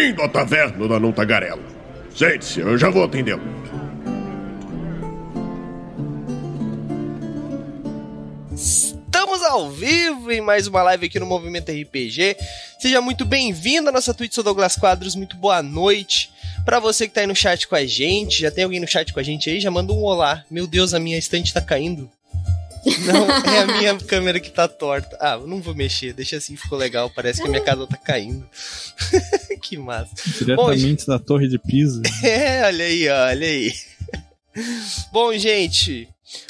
Bem-vindo à taverna da Não Tagarela. Sente-se, eu já vou atendê-lo. Estamos ao vivo em mais uma live aqui no Movimento RPG. Seja muito bem-vindo à nossa Twitch, sou Douglas Quadros. Muito boa noite. Para você que tá aí no chat com a gente, já tem alguém no chat com a gente aí? Já manda um olá. Meu Deus, a minha estante tá caindo. Não, é a minha câmera que tá torta. Ah, não vou mexer, deixa assim, ficou legal. Parece que a minha casa tá caindo. que massa. Diretamente Bom, da Torre de Pisa. É, olha aí, olha aí. Bom, gente,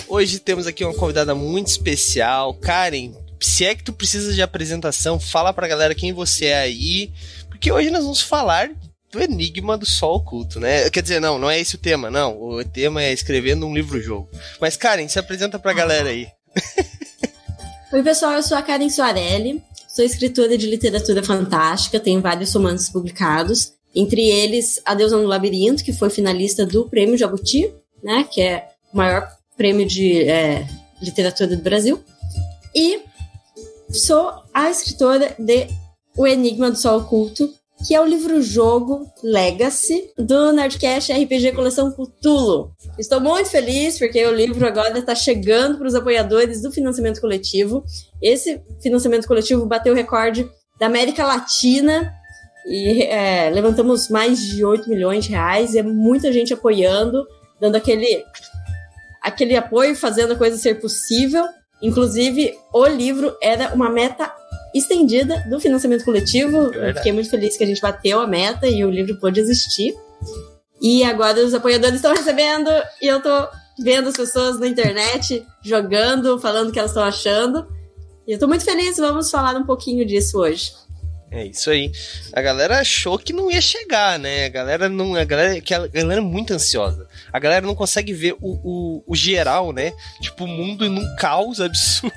hoje temos aqui uma convidada muito especial. Karen, se é que tu precisa de apresentação, fala pra galera quem você é aí. Porque hoje nós vamos falar do enigma do sol oculto, né? Quer dizer, não, não é esse o tema, não. O tema é escrevendo um livro-jogo. Mas, Karen, se apresenta pra galera aí. Oi, pessoal, eu sou a Karen Soarelli, sou escritora de literatura fantástica, tenho vários romances publicados, entre eles A Deusa no Labirinto, que foi finalista do Prêmio Jabuti, né, que é o maior prêmio de é, literatura do Brasil, e sou a escritora de O Enigma do Sol Oculto, que é o livro-jogo Legacy do Nerdcast RPG Coleção Cthulhu. Estou muito feliz porque o livro agora está chegando para os apoiadores do financiamento coletivo. Esse financiamento coletivo bateu o recorde da América Latina e é, levantamos mais de 8 milhões de reais. É muita gente apoiando, dando aquele, aquele apoio, fazendo a coisa ser possível. Inclusive, o livro era uma meta estendida do financiamento coletivo. É fiquei muito feliz que a gente bateu a meta e o livro pôde existir. E agora os apoiadores estão recebendo e eu tô vendo as pessoas na internet jogando, falando o que elas estão achando. E eu tô muito feliz, vamos falar um pouquinho disso hoje. É isso aí. A galera achou que não ia chegar, né? A galera não. A galera, que a galera é muito ansiosa. A galera não consegue ver o, o, o geral, né? Tipo, o mundo num caos absurdo.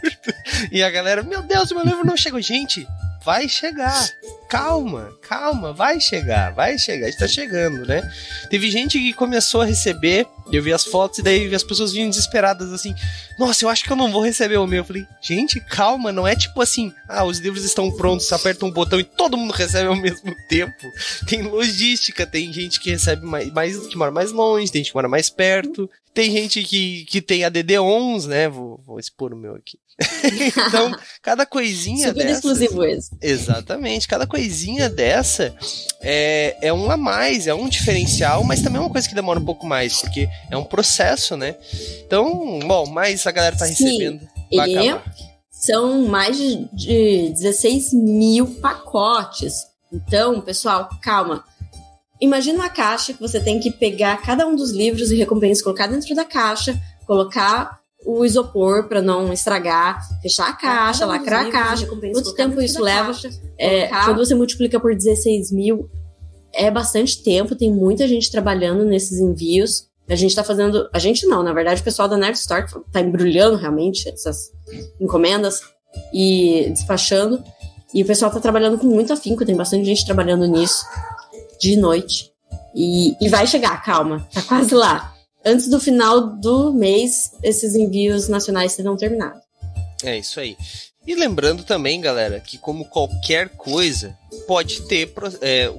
E a galera, meu Deus, meu livro não chegou. Gente, vai chegar. Calma, calma, vai chegar, vai chegar, está chegando, né? Teve gente que começou a receber, eu vi as fotos e daí as pessoas vinham desesperadas assim: Nossa, eu acho que eu não vou receber o meu. Eu falei: Gente, calma, não é tipo assim, ah, os livros estão prontos, aperta um botão e todo mundo recebe ao mesmo tempo. Tem logística, tem gente que recebe mais, mais que mora mais longe, tem gente que mora mais perto, tem gente que, que tem ADD11, né? Vou, vou expor o meu aqui. então, cada coisinha Super dessa. exclusivo esse. Exatamente. Cada coisinha dessa é, é um a mais, é um diferencial, mas também é uma coisa que demora um pouco mais, porque é um processo, né? Então, bom, mas a galera tá recebendo. Sim, e são mais de, de 16 mil pacotes. Então, pessoal, calma. Imagina uma caixa que você tem que pegar cada um dos livros e recompensas, colocar dentro da caixa, colocar o isopor para não estragar, fechar a caixa, lacrar a caixa. Quanto tempo isso leva? É, quando você multiplica por 16 mil, é bastante tempo, tem muita gente trabalhando nesses envios. A gente tá fazendo. A gente não, na verdade, o pessoal da Nerd Store tá embrulhando realmente essas encomendas e despachando. E o pessoal tá trabalhando com muito afinco, tem bastante gente trabalhando nisso de noite. E, e vai chegar, calma, tá quase lá antes do final do mês, esses envios nacionais serão terminados. É isso aí. E lembrando também, galera, que como qualquer coisa, pode ter. É,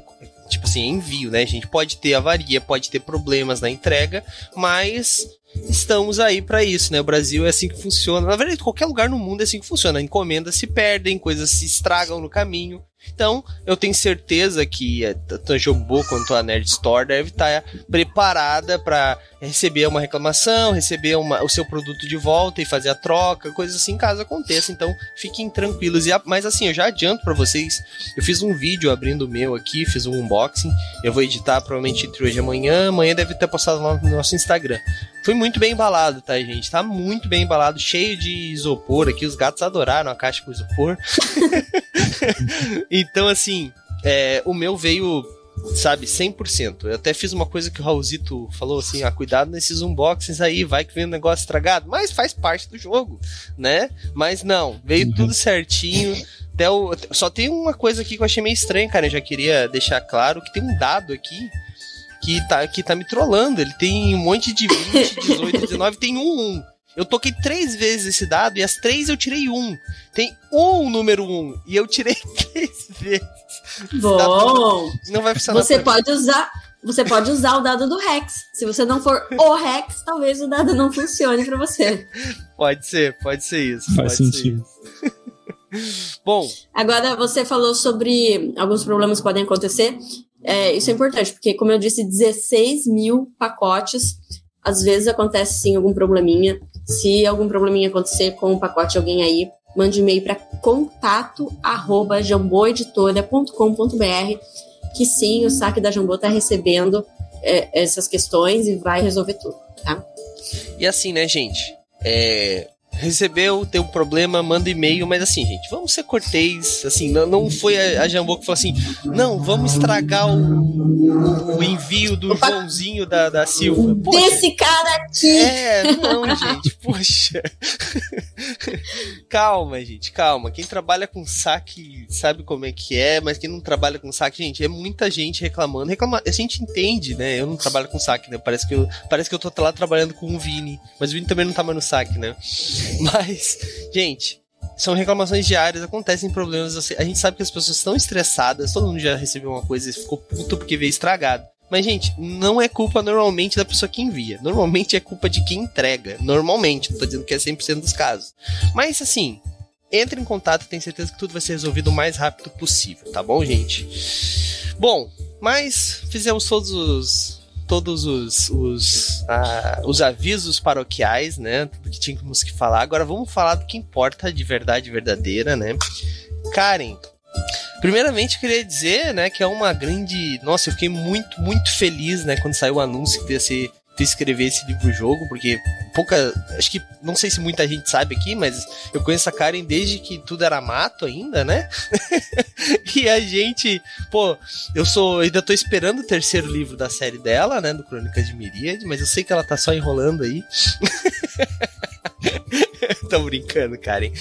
tipo assim, envio, né, gente? Pode ter avaria, pode ter problemas na entrega, mas estamos aí para isso, né? O Brasil é assim que funciona. Na verdade, qualquer lugar no mundo é assim que funciona. Encomendas se perdem, coisas se estragam no caminho. Então, eu tenho certeza que tanto a Jumbo quanto a Nerd Store deve estar preparada para receber uma reclamação, receber uma, o seu produto de volta e fazer a troca, coisas assim, caso aconteça. Então, fiquem tranquilos. E mas assim, eu já adianto para vocês, eu fiz um vídeo abrindo o meu aqui, fiz um unboxing. Eu vou editar provavelmente entre hoje e amanhã. Amanhã deve ter postado lá no nosso Instagram. Foi muito bem embalado, tá, gente? Tá muito bem embalado, cheio de isopor aqui. Os gatos adoraram a caixa com isopor. então, assim, é, o meu veio, sabe, 100%. Eu até fiz uma coisa que o Raulzito falou assim: ah, cuidado nesses unboxings aí, vai que vem um negócio estragado. Mas faz parte do jogo, né? Mas não, veio uhum. tudo certinho. Até o, só tem uma coisa aqui que eu achei meio estranha, cara. Eu já queria deixar claro que tem um dado aqui que tá, que tá me trollando. Ele tem um monte de 20, 18, 19, tem um 1. Eu toquei três vezes esse dado e as três eu tirei um. Tem um número um e eu tirei três vezes. Bom. Não vai funcionar. Você pode usar. Você pode usar o dado do Rex. Se você não for o Rex, talvez o dado não funcione para você. Pode ser, pode ser isso. Faz sentido. Bom. Agora, você falou sobre alguns problemas que podem acontecer. É, isso é importante, porque, como eu disse, 16 mil pacotes. Às vezes acontece sim algum probleminha. Se algum probleminha acontecer com o pacote alguém aí, mande e-mail para contato@jamboeditora.com.br que sim, o saque da Jambô está recebendo é, essas questões e vai resolver tudo, tá? E assim, né, gente? É, recebeu, tem um problema, manda e-mail, mas assim, gente, vamos ser cortês, assim, não, não foi a, a Jambô que falou assim, não, vamos estragar o, o envio do Opa. Joãozinho da, da Silva. Poxa, Desse cara aqui! É, não, gente, poxa. calma, gente, calma. Quem trabalha com saque sabe como é que é, mas quem não trabalha com saque, gente, é muita gente reclamando. Reclama, a gente entende, né? Eu não trabalho com saque, né? Parece que eu, parece que eu tô lá trabalhando com o Vini, mas o Vini também não tá mais no saque, né? Mas, gente, são reclamações diárias, acontecem problemas. A gente sabe que as pessoas estão estressadas, todo mundo já recebeu uma coisa e ficou puto porque veio estragado. Mas, gente, não é culpa normalmente da pessoa que envia. Normalmente é culpa de quem entrega. Normalmente, não tô dizendo que é 100% dos casos. Mas, assim, entre em contato, tenho certeza que tudo vai ser resolvido o mais rápido possível, tá bom, gente? Bom, mas fizemos todos os todos os, os, ah, os avisos paroquiais, né? Tudo que tínhamos que falar. Agora vamos falar do que importa de verdade verdadeira, né? Karen, Primeiramente, eu queria dizer, né, que é uma grande. Nossa, eu fiquei muito, muito feliz, né, quando saiu o anúncio que ser escrever esse livro-jogo, porque pouca. Acho que. Não sei se muita gente sabe aqui, mas eu conheço a Karen desde que tudo era mato ainda, né? e a gente. Pô, eu sou. Ainda tô esperando o terceiro livro da série dela, né? Do Crônicas de Miríade, mas eu sei que ela tá só enrolando aí. Tô brincando, Karen.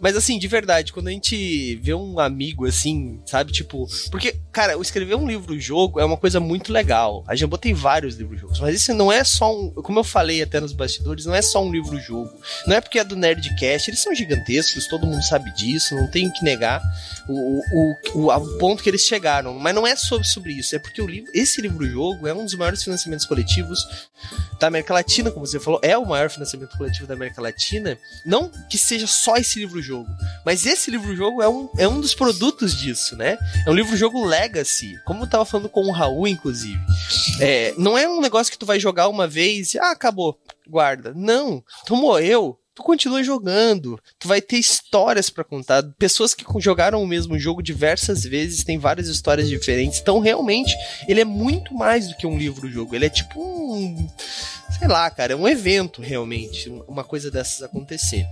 Mas assim, de verdade, quando a gente vê um amigo assim, sabe, tipo. Porque, cara, escrever um livro-jogo é uma coisa muito legal. A Jambô tem vários livros-jogos, mas isso não é só um. Como eu falei até nos bastidores, não é só um livro-jogo. Não é porque é do Nerdcast, eles são gigantescos, todo mundo sabe disso, não tenho que negar o, o, o, o ponto que eles chegaram. Mas não é sobre, sobre isso, é porque o livro, esse livro-jogo é um dos maiores financiamentos coletivos da América Latina, como você falou, é o maior financiamento coletivo da América Latina. Não que seja só esse livro-jogo, mas esse livro-jogo é um, é um dos produtos disso, né? É um livro-jogo legacy, como eu tava falando com o Raul, inclusive. É, não é um negócio que tu vai jogar uma vez e, ah, acabou, guarda. Não, tu morreu, tu continua jogando, tu vai ter histórias para contar. Pessoas que jogaram o mesmo jogo diversas vezes têm várias histórias diferentes. Então, realmente, ele é muito mais do que um livro-jogo. Ele é tipo um sei lá, cara, é um evento realmente, uma coisa dessas acontecer.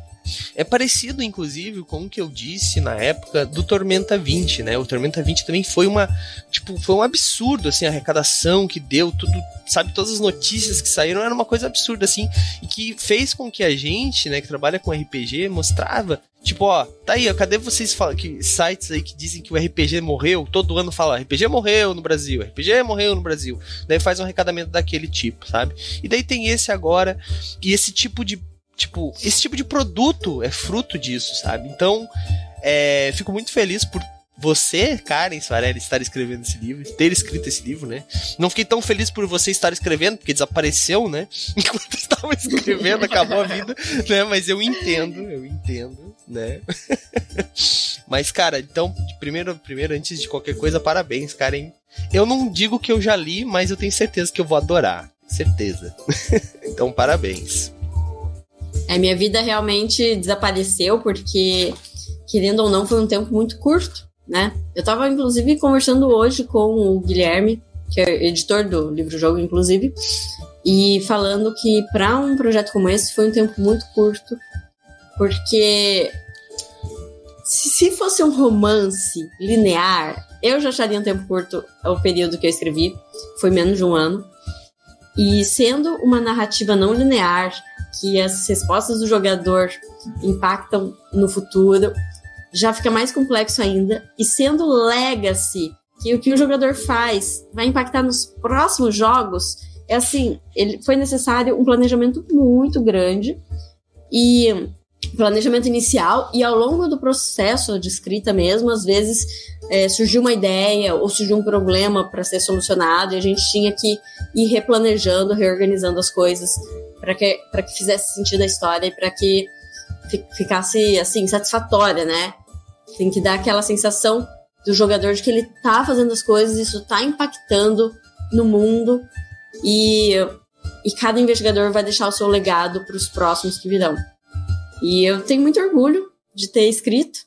É parecido, inclusive, com o que eu disse na época do Tormenta 20, né? O Tormenta 20 também foi uma. Tipo, foi um absurdo, assim, a arrecadação que deu, tudo, sabe? Todas as notícias que saíram era uma coisa absurda, assim, e que fez com que a gente, né, que trabalha com RPG, mostrava. Tipo, ó, tá aí, ó, cadê vocês falam que sites aí que dizem que o RPG morreu? Todo ano fala, RPG morreu no Brasil, RPG morreu no Brasil. Daí faz um arrecadamento daquele tipo, sabe? E daí tem esse agora, e esse tipo de Tipo, esse tipo de produto é fruto disso, sabe? Então, é, fico muito feliz por você, Karen Svarelli, estar escrevendo esse livro, ter escrito esse livro, né? Não fiquei tão feliz por você estar escrevendo, porque desapareceu, né? Enquanto estava escrevendo, acabou a vida, né? Mas eu entendo, eu entendo, né? Mas, cara, então, primeiro, primeiro, antes de qualquer coisa, parabéns, Karen. Eu não digo que eu já li, mas eu tenho certeza que eu vou adorar. Certeza. então, parabéns. É, minha vida realmente desapareceu porque, querendo ou não, foi um tempo muito curto, né? Eu estava inclusive, conversando hoje com o Guilherme, que é editor do livro-jogo, inclusive, e falando que para um projeto como esse foi um tempo muito curto, porque se fosse um romance linear, eu já acharia um tempo curto o período que eu escrevi, foi menos de um ano. E sendo uma narrativa não linear, que as respostas do jogador impactam no futuro, já fica mais complexo ainda. E sendo legacy, que o que o jogador faz vai impactar nos próximos jogos, é assim, ele foi necessário um planejamento muito grande. E planejamento inicial e ao longo do processo de escrita mesmo, às vezes é, surgiu uma ideia ou surgiu um problema para ser solucionado e a gente tinha que ir replanejando, reorganizando as coisas para que, que fizesse sentido a história e para que ficasse assim satisfatória, né? Tem que dar aquela sensação do jogador de que ele tá fazendo as coisas, isso tá impactando no mundo e, e cada investigador vai deixar o seu legado para os próximos que virão. E eu tenho muito orgulho de ter escrito.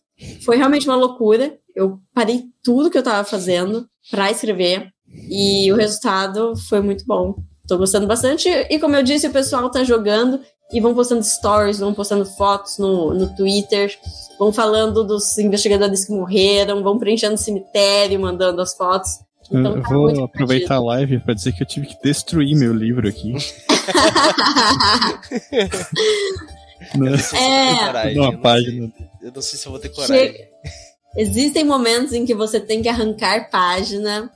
Foi realmente uma loucura. Eu parei tudo que eu estava fazendo para escrever e o resultado foi muito bom. Tô gostando bastante. E como eu disse, o pessoal tá jogando e vão postando stories, vão postando fotos no, no Twitter, vão falando dos investigadores que morreram, vão preenchendo o cemitério, mandando as fotos. Então, eu tá vou aproveitar a live para dizer que eu tive que destruir meu livro aqui. é, coragem, uma página. eu não sei se eu vou ter coragem. Che... Existem momentos em que você tem que arrancar página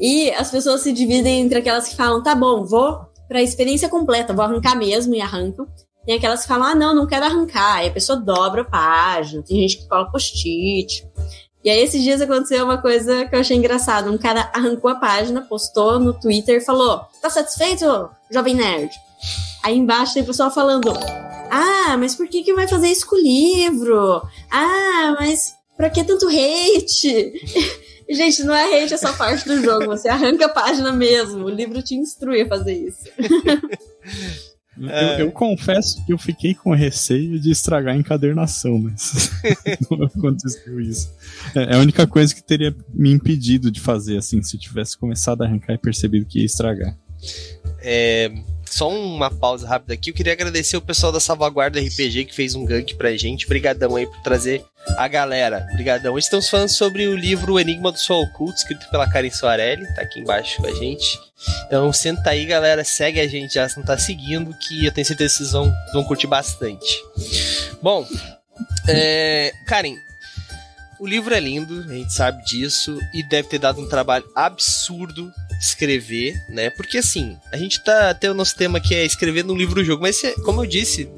e as pessoas se dividem entre aquelas que falam, tá bom, vou pra experiência completa, vou arrancar mesmo e arrancam. Tem aquelas que falam, ah, não, não quero arrancar. Aí a pessoa dobra a página, tem gente que cola post-it. E aí esses dias aconteceu uma coisa que eu achei engraçado. Um cara arrancou a página, postou no Twitter e falou, tá satisfeito, jovem nerd? Aí embaixo tem pessoal falando, ah, mas por que que vai fazer isso com o livro? Ah, mas pra que tanto hate? Gente, não é hate essa parte do jogo, você arranca a página mesmo. O livro te instrui a fazer isso. Eu, eu, confesso que eu fiquei com receio de estragar a encadernação, mas não aconteceu isso. É, é a única coisa que teria me impedido de fazer, assim, se tivesse começado a arrancar e percebido que ia estragar. É, só uma pausa rápida aqui. Eu queria agradecer o pessoal da Salvaguarda RPG que fez um gank pra gente. Obrigadão aí por trazer a galera. Obrigadão. Estamos falando sobre o livro O Enigma do Sol Oculto, escrito pela Karen Soarelli. Tá aqui embaixo com a gente. Então senta aí, galera. Segue a gente já, se não tá seguindo, que eu tenho certeza que vocês vão, vão curtir bastante. Bom, é, Karen, o livro é lindo, a gente sabe disso, e deve ter dado um trabalho absurdo escrever, né? Porque assim, a gente tá. Tem o nosso tema que é escrever num livro-jogo, mas como eu disse,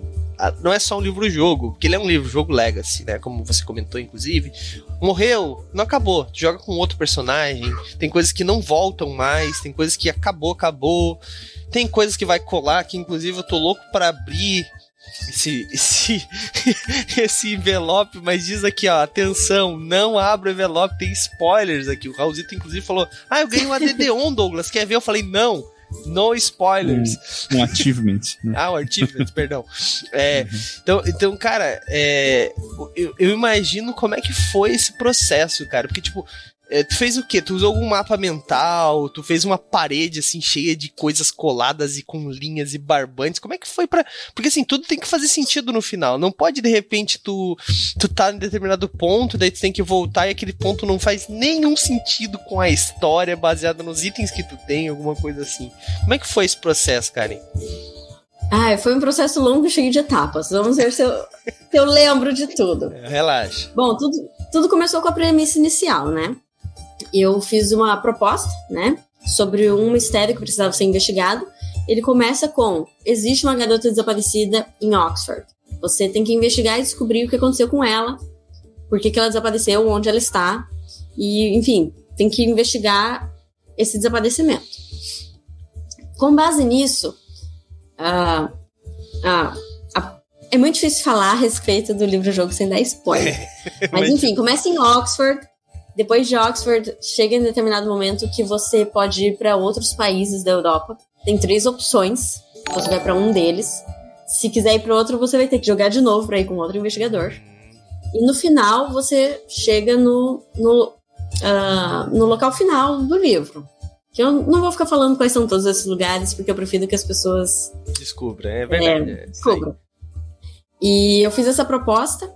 não é só um livro-jogo, porque ele é um livro-jogo legacy, né? Como você comentou, inclusive. Morreu, não acabou. Joga com outro personagem. Tem coisas que não voltam mais, tem coisas que acabou, acabou. Tem coisas que vai colar, que inclusive eu tô louco para abrir esse, esse, esse envelope, mas diz aqui, ó, atenção, não abra o envelope, tem spoilers aqui. O Raulzito, inclusive, falou: Ah, eu ganhei um ADD-ON, Douglas, quer ver? Eu falei: Não, no spoilers. Um, um achievement. Né? ah, um achievement, perdão. É, uhum. então, então, cara, é, eu, eu, imagino como é que foi esse processo, cara. Porque, tipo, é, tu fez o quê? Tu usou algum mapa mental? Tu fez uma parede assim cheia de coisas coladas e com linhas e barbantes? Como é que foi para? Porque assim, tudo tem que fazer sentido no final. Não pode de repente tu tu tá em determinado ponto, daí tu tem que voltar e aquele ponto não faz nenhum sentido com a história baseada nos itens que tu tem, alguma coisa assim. Como é que foi esse processo, Karen? Ah, foi um processo longo e cheio de etapas. Vamos ver se eu, se eu lembro de tudo. Relaxa. Bom, tudo, tudo começou com a premissa inicial, né? Eu fiz uma proposta, né, sobre um mistério que precisava ser investigado. Ele começa com: existe uma garota desaparecida em Oxford. Você tem que investigar e descobrir o que aconteceu com ela, por que, que ela desapareceu, onde ela está, e, enfim, tem que investigar esse desaparecimento. Com base nisso, uh, uh, uh, é muito difícil falar a respeito do livro-jogo sem dar spoiler. Mas, enfim, começa em Oxford, depois de Oxford, chega em determinado momento que você pode ir para outros países da Europa. Tem três opções. Você vai para um deles. Se quiser ir para outro, você vai ter que jogar de novo para ir com outro investigador. E no final, você chega no, no, uh, no local final do livro. Que eu não vou ficar falando quais são todos esses lugares, porque eu prefiro que as pessoas. Descubram, é verdade. É, descubram. E eu fiz essa proposta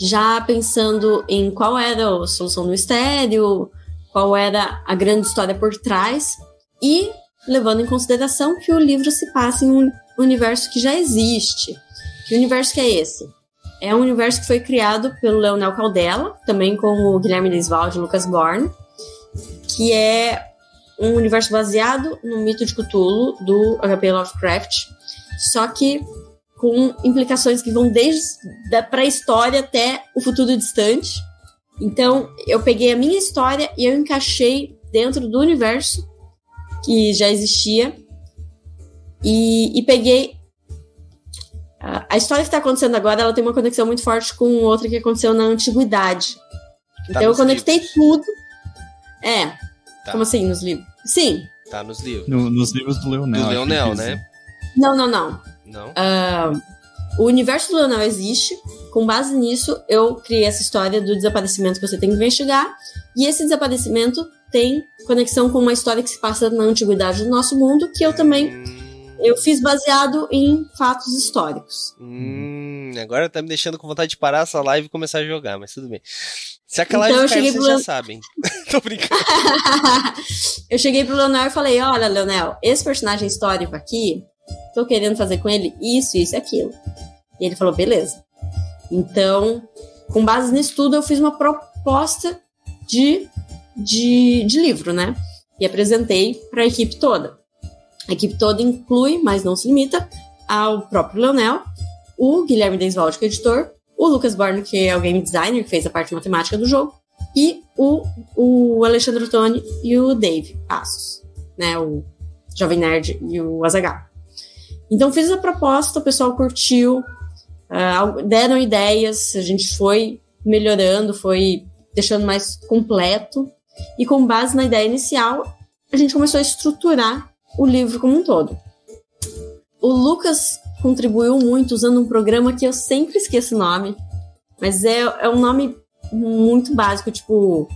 já pensando em qual era a solução do mistério, qual era a grande história por trás e levando em consideração que o livro se passa em um universo que já existe. Que universo que é esse? É um universo que foi criado pelo Leonel Caldela, também com o Guilherme Desvalde e Lucas Born, que é um universo baseado no mito de Cthulhu do H.P. Lovecraft, só que com implicações que vão desde da pré-história até o futuro distante. Então, eu peguei a minha história e eu encaixei dentro do universo que já existia e, e peguei a, a história que está acontecendo agora. Ela tem uma conexão muito forte com outra que aconteceu na antiguidade. Tá então, eu conectei livros. tudo. É. Tá. Como assim, nos livros? Sim. Tá nos livros. No- nos livros do Leonel. Do Leonel, né? Não, não, não. Não? Ah, o universo do Leonel existe. Com base nisso, eu criei essa história do desaparecimento que você tem que investigar. E esse desaparecimento tem conexão com uma história que se passa na antiguidade do nosso mundo, que eu também Hum, eu fiz baseado em fatos históricos. hum, agora tá me deixando com vontade de parar essa live e começar a jogar, mas tudo bem. Se aquela Então, live cair, vocês pro- já sabem. Tô brincando. eu cheguei pro Leonel e falei: Olha, Leonel, esse personagem histórico aqui, tô querendo fazer com ele isso, isso e aquilo. E ele falou: beleza. Então, com base nisso tudo, eu fiz uma proposta de, de, de livro, né? E apresentei para a equipe toda. A equipe toda inclui, mas não se limita, ao próprio Leonel, o Guilherme Desvalde, que é editor, o Lucas Borne, que é o game designer, que fez a parte matemática do jogo, e o, o Alexandre Ottoni e o Dave Passos, né? O Jovem Nerd e o Azaghal. Então fiz a proposta, o pessoal curtiu, ah, deram ideias, a gente foi melhorando, foi deixando mais completo, e com base na ideia inicial, a gente começou a estruturar o livro como um todo. O Lucas contribuiu muito usando um programa que eu sempre esqueço o nome, mas é, é um nome muito básico, tipo.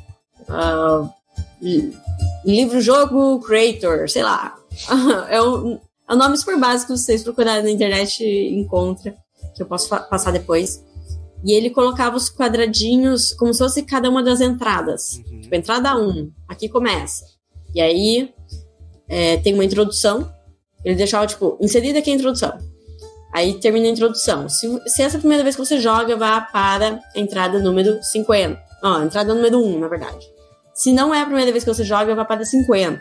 li- Livro-jogo Creator, sei lá. é, um, é um nome super básico, se vocês procurarem na internet, encontra, que eu posso passar depois. E ele colocava os quadradinhos como se fosse cada uma das entradas. Uhum. Tipo, entrada 1, aqui começa. E aí é, tem uma introdução. Ele deixava, tipo, inserida aqui a introdução. Aí termina a introdução. Se, se essa é a primeira vez que você joga, vá para a entrada número 50. Ó, entrada número 1, na verdade. Se não é a primeira vez que você joga, vá para 50.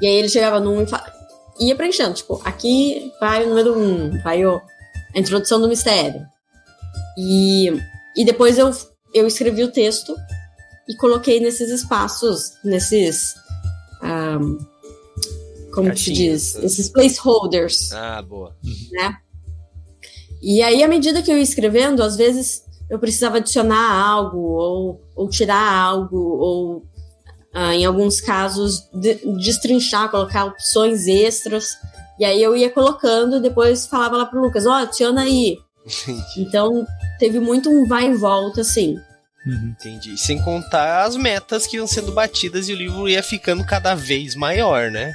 E aí ele chegava no 1 e fa- ia preenchendo. Tipo, aqui vai o número 1, vai o, a introdução do mistério. E, e depois eu, eu escrevi o texto e coloquei nesses espaços, nesses. ahm, como que se Caixinhas, diz? né? Esses placeholders. Ah, boa. E aí, à medida que eu ia escrevendo, às vezes eu precisava adicionar algo, ou, ou tirar algo, ou ah, em alguns casos de- destrinchar, colocar opções extras. E aí eu ia colocando e depois falava lá pro Lucas, ó, adiciona aí. Entendi. Então teve muito um vai e volta, assim. Uhum. Entendi. Sem contar as metas que iam sendo batidas e o livro ia ficando cada vez maior, né?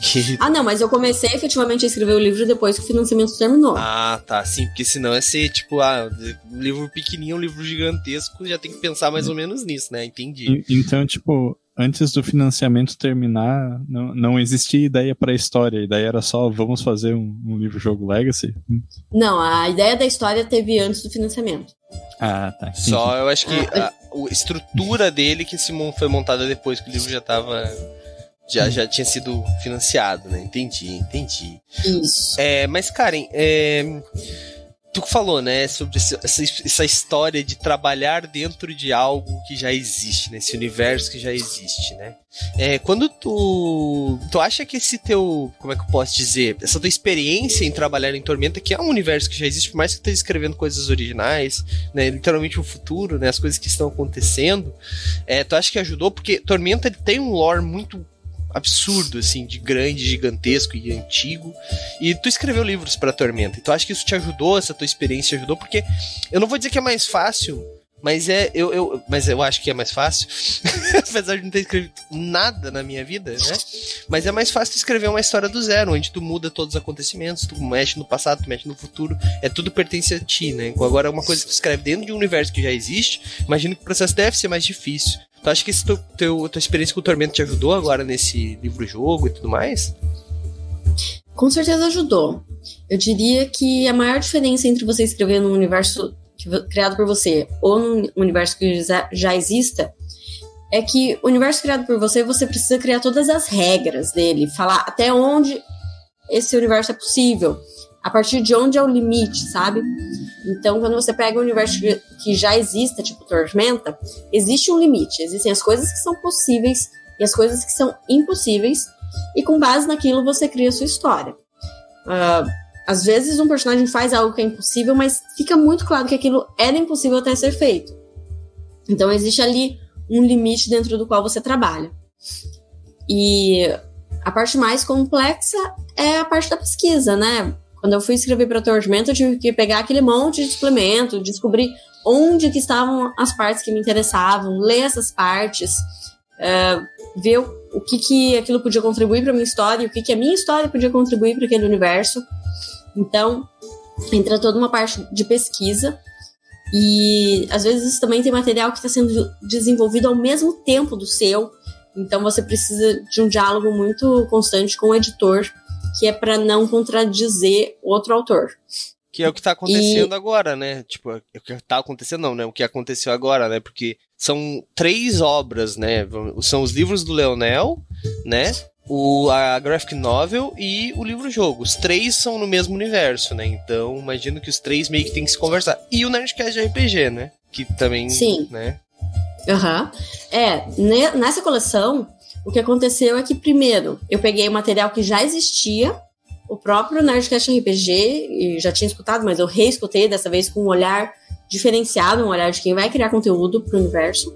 Que- Ah, não, mas eu comecei efetivamente a escrever o livro depois que o financiamento terminou. Ah, tá. Sim, porque senão é ser tipo, ah, um livro pequenininho, um livro gigantesco, já tem que pensar mais ou menos nisso, né? Entendi. Então, tipo, antes do financiamento terminar, não, não existia ideia pra história. A ideia era só, vamos fazer um, um livro-jogo Legacy? Não, a ideia da história teve antes do financiamento. Ah, tá. entendi. Só eu acho que Ah, a, a estrutura dele que se foi montada depois que o livro já tava. Já, já tinha sido financiado, né? Entendi, entendi. Isso. É, mas, Karen, é, tu falou, né, sobre essa, essa história de trabalhar dentro de algo que já existe, nesse universo que já existe, né? É, quando tu, tu acha que esse teu, como é que eu posso dizer, essa tua experiência em trabalhar em Tormenta, que é um universo que já existe, por mais que tu esteja escrevendo coisas originais, né, literalmente o futuro, né, as coisas que estão acontecendo, é, tu acha que ajudou? Porque Tormenta tem um lore muito absurdo, assim, de grande, gigantesco e antigo. E tu escreveu livros pra Tormenta. Então acho que isso te ajudou, essa tua experiência te ajudou, porque eu não vou dizer que é mais fácil, mas é. Eu, eu, mas eu acho que é mais fácil. Apesar de não ter escrito nada na minha vida, né? Mas é mais fácil escrever uma história do zero, onde tu muda todos os acontecimentos, tu mexe no passado, tu mexe no futuro. É tudo pertence a ti, né? Agora, uma coisa que tu escreve dentro de um universo que já existe, imagino que o processo deve ser mais difícil. Tu acha que esse teu, teu, tua experiência com o Tormento te ajudou agora nesse livro-jogo e tudo mais? Com certeza ajudou. Eu diria que a maior diferença entre você escrever num universo criado por você ou num universo que já exista é que o universo criado por você, você precisa criar todas as regras dele, falar até onde esse universo é possível. A partir de onde é o limite, sabe? Então, quando você pega um universo que já exista, tipo Tormenta, existe um limite. Existem as coisas que são possíveis e as coisas que são impossíveis, e com base naquilo você cria a sua história. Uh, às vezes um personagem faz algo que é impossível, mas fica muito claro que aquilo era impossível até ser feito. Então existe ali um limite dentro do qual você trabalha. E a parte mais complexa é a parte da pesquisa, né? Quando eu fui escrever para Tormento, eu tive que pegar aquele monte de suplemento, descobrir onde que estavam as partes que me interessavam, ler essas partes, uh, ver o que, que aquilo podia contribuir para minha história, o que, que a minha história podia contribuir para aquele universo. Então, entra toda uma parte de pesquisa. E às vezes também tem material que está sendo desenvolvido ao mesmo tempo do seu. Então você precisa de um diálogo muito constante com o editor que é para não contradizer outro autor. Que é o que tá acontecendo e... agora, né? Tipo, é o que tá acontecendo não, né? O que aconteceu agora, né? Porque são três obras, né? São os livros do Leonel, né? O, a graphic novel e o livro-jogo. Os três são no mesmo universo, né? Então, imagino que os três meio que tem que se conversar. E o Nerdcast de RPG, né? Que também, Sim. né? Aham. Uhum. É, nessa coleção, o que aconteceu é que, primeiro, eu peguei o material que já existia, o próprio Nerdcast RPG, e já tinha escutado, mas eu reescutei dessa vez com um olhar diferenciado, um olhar de quem vai criar conteúdo para o universo.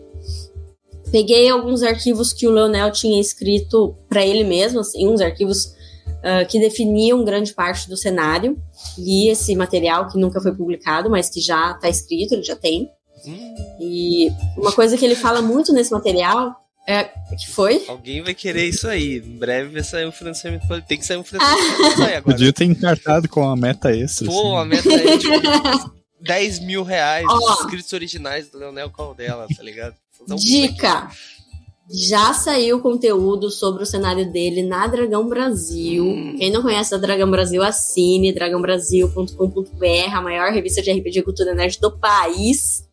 Peguei alguns arquivos que o Leonel tinha escrito para ele mesmo, assim, uns arquivos uh, que definiam grande parte do cenário. Li esse material que nunca foi publicado, mas que já está escrito, ele já tem. Hum. E uma coisa que ele fala muito nesse material é, que foi? Alguém vai querer isso aí. Em breve vai sair um financiamento. Tem que sair um financiamento. Ah. Podia ter encartado com a meta extra. Pô, assim. a meta é tipo 10 mil reais oh. escritos originais do Leonel Caldela, tá ligado? Um Dica! Já saiu conteúdo sobre o cenário dele na Dragão Brasil. Hum. Quem não conhece a Dragão Brasil, assine dragãobrasil.com.br, a maior revista de RPG Cultura Nerd do país.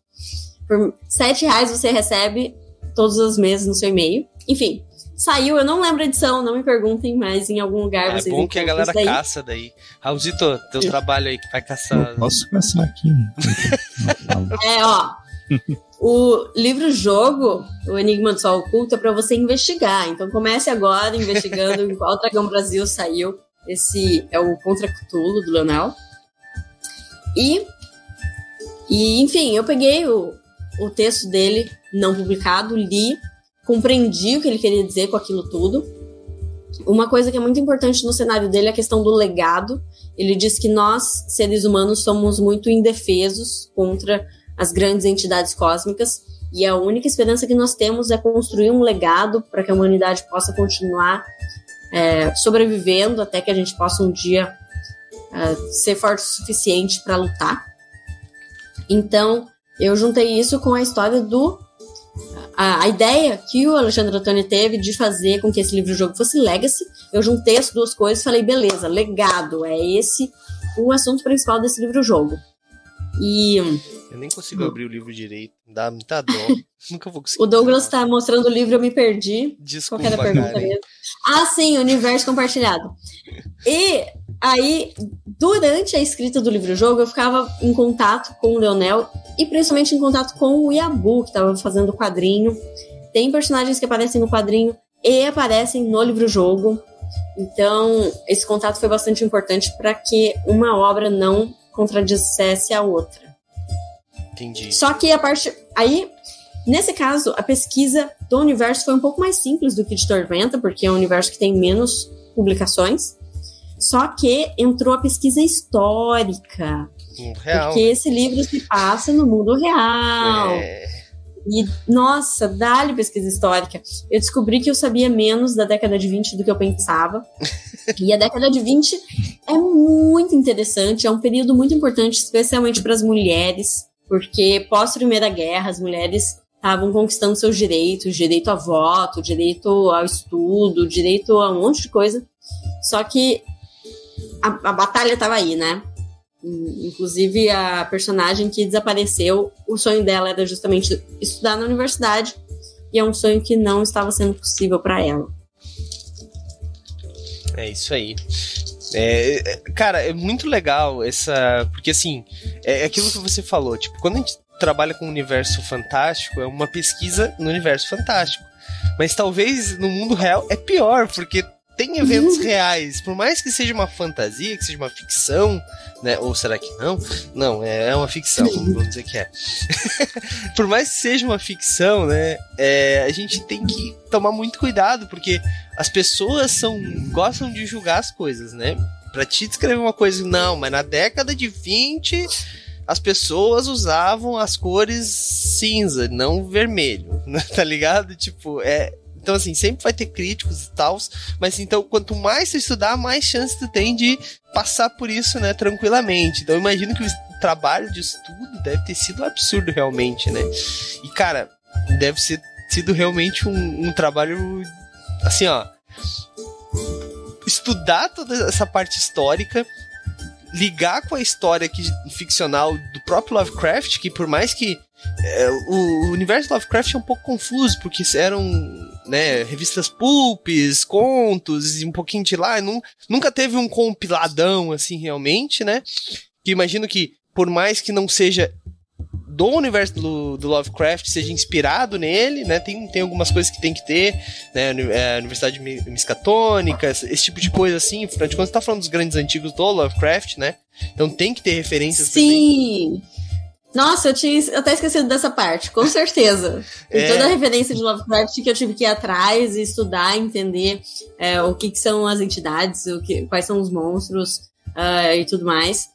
Por 7 reais você recebe todos os meses no seu e-mail. Enfim, saiu, eu não lembro a edição, não me perguntem, mas em algum lugar é, vocês É bom que a galera daí. caça daí. Raulzito, teu trabalho aí que vai caçar. Eu posso caçar aqui. é, ó. O livro-jogo, o Enigma do Sol Oculto, é para você investigar. Então comece agora investigando em qual Dragão Brasil saiu. Esse é o Contra Cthulhu do Leonel. E, e enfim, eu peguei o, o texto dele não publicado, li, compreendi o que ele queria dizer com aquilo tudo. Uma coisa que é muito importante no cenário dele é a questão do legado. Ele diz que nós, seres humanos, somos muito indefesos contra as grandes entidades cósmicas e a única esperança que nós temos é construir um legado para que a humanidade possa continuar é, sobrevivendo até que a gente possa um dia é, ser forte o suficiente para lutar. Então, eu juntei isso com a história do. A, a ideia que o Alexandre Antônio teve de fazer com que esse livro-jogo fosse Legacy. Eu juntei as duas coisas e falei, beleza, legado, é esse o assunto principal desse livro-jogo. E. Eu nem consigo abrir o livro direito, dá muita dó. Nunca vou conseguir. O Douglas está mostrando o livro, eu me perdi. Desculpa, Qual era a pergunta mesmo? Ah, sim, universo compartilhado. E aí, durante a escrita do livro-jogo, eu ficava em contato com o Leonel e principalmente em contato com o Yabu, que estava fazendo o quadrinho. Tem personagens que aparecem no quadrinho e aparecem no livro-jogo. Então, esse contato foi bastante importante para que uma obra não contradissesse a outra. Entendi. Só que a parte. Aí, nesse caso, a pesquisa do universo foi um pouco mais simples do que de Tormenta, porque é um universo que tem menos publicações. Só que entrou a pesquisa histórica. Real, porque né? esse livro se passa no mundo real. É. E, nossa, dá-lhe pesquisa histórica. Eu descobri que eu sabia menos da década de 20 do que eu pensava. e a década de 20 é muito interessante, é um período muito importante, especialmente para as mulheres, porque pós-Primeira Guerra, as mulheres estavam conquistando seus direitos, direito a voto, direito ao estudo, direito a um monte de coisa. Só que a, a batalha estava aí, né? Inclusive, a personagem que desapareceu, o sonho dela era justamente estudar na universidade, e é um sonho que não estava sendo possível para ela. É isso aí. É, é, cara, é muito legal essa. Porque assim, é aquilo que você falou, tipo, quando a gente trabalha com o universo fantástico, é uma pesquisa no universo fantástico. Mas talvez no mundo real é pior, porque tem eventos reais, por mais que seja uma fantasia, que seja uma ficção, né? Ou será que não? Não, é, é uma ficção, vamos dizer que é. por mais que seja uma ficção, né? É, a gente tem que tomar muito cuidado, porque as pessoas são gostam de julgar as coisas, né? Pra te descrever uma coisa, não, mas na década de 20 as pessoas usavam as cores cinza, não vermelho, tá ligado? Tipo, é, então, assim, sempre vai ter críticos e tal, mas então, quanto mais você estudar, mais chance tu tem de passar por isso, né, tranquilamente. Então, imagino que o trabalho de estudo deve ter sido absurdo, realmente, né? E, cara, deve ser sido realmente um, um trabalho, assim, ó. Estudar toda essa parte histórica, ligar com a história que, ficcional do próprio Lovecraft, que por mais que é, o, universo Lovecraft é um pouco confuso, porque eram né, revistas pulpes, contos e um pouquinho de lá. nunca teve um compiladão assim realmente, né? Que imagino que, por mais que não seja do universo do, do, Lovecraft seja inspirado nele, né? Tem, tem algumas coisas que tem que ter, né? A Universidade Miskatônica, esse tipo de coisa assim. Afinal de contas, você tá falando dos grandes antigos do Lovecraft, né? Então tem que ter referências Sim. também. Sim! Nossa, eu tinha até esquecido dessa parte, com certeza. é. toda a referência de Lovecraft que eu tive que ir atrás e estudar, entender é, o que, que, são as entidades, o que, quais são os monstros uh, e tudo mais.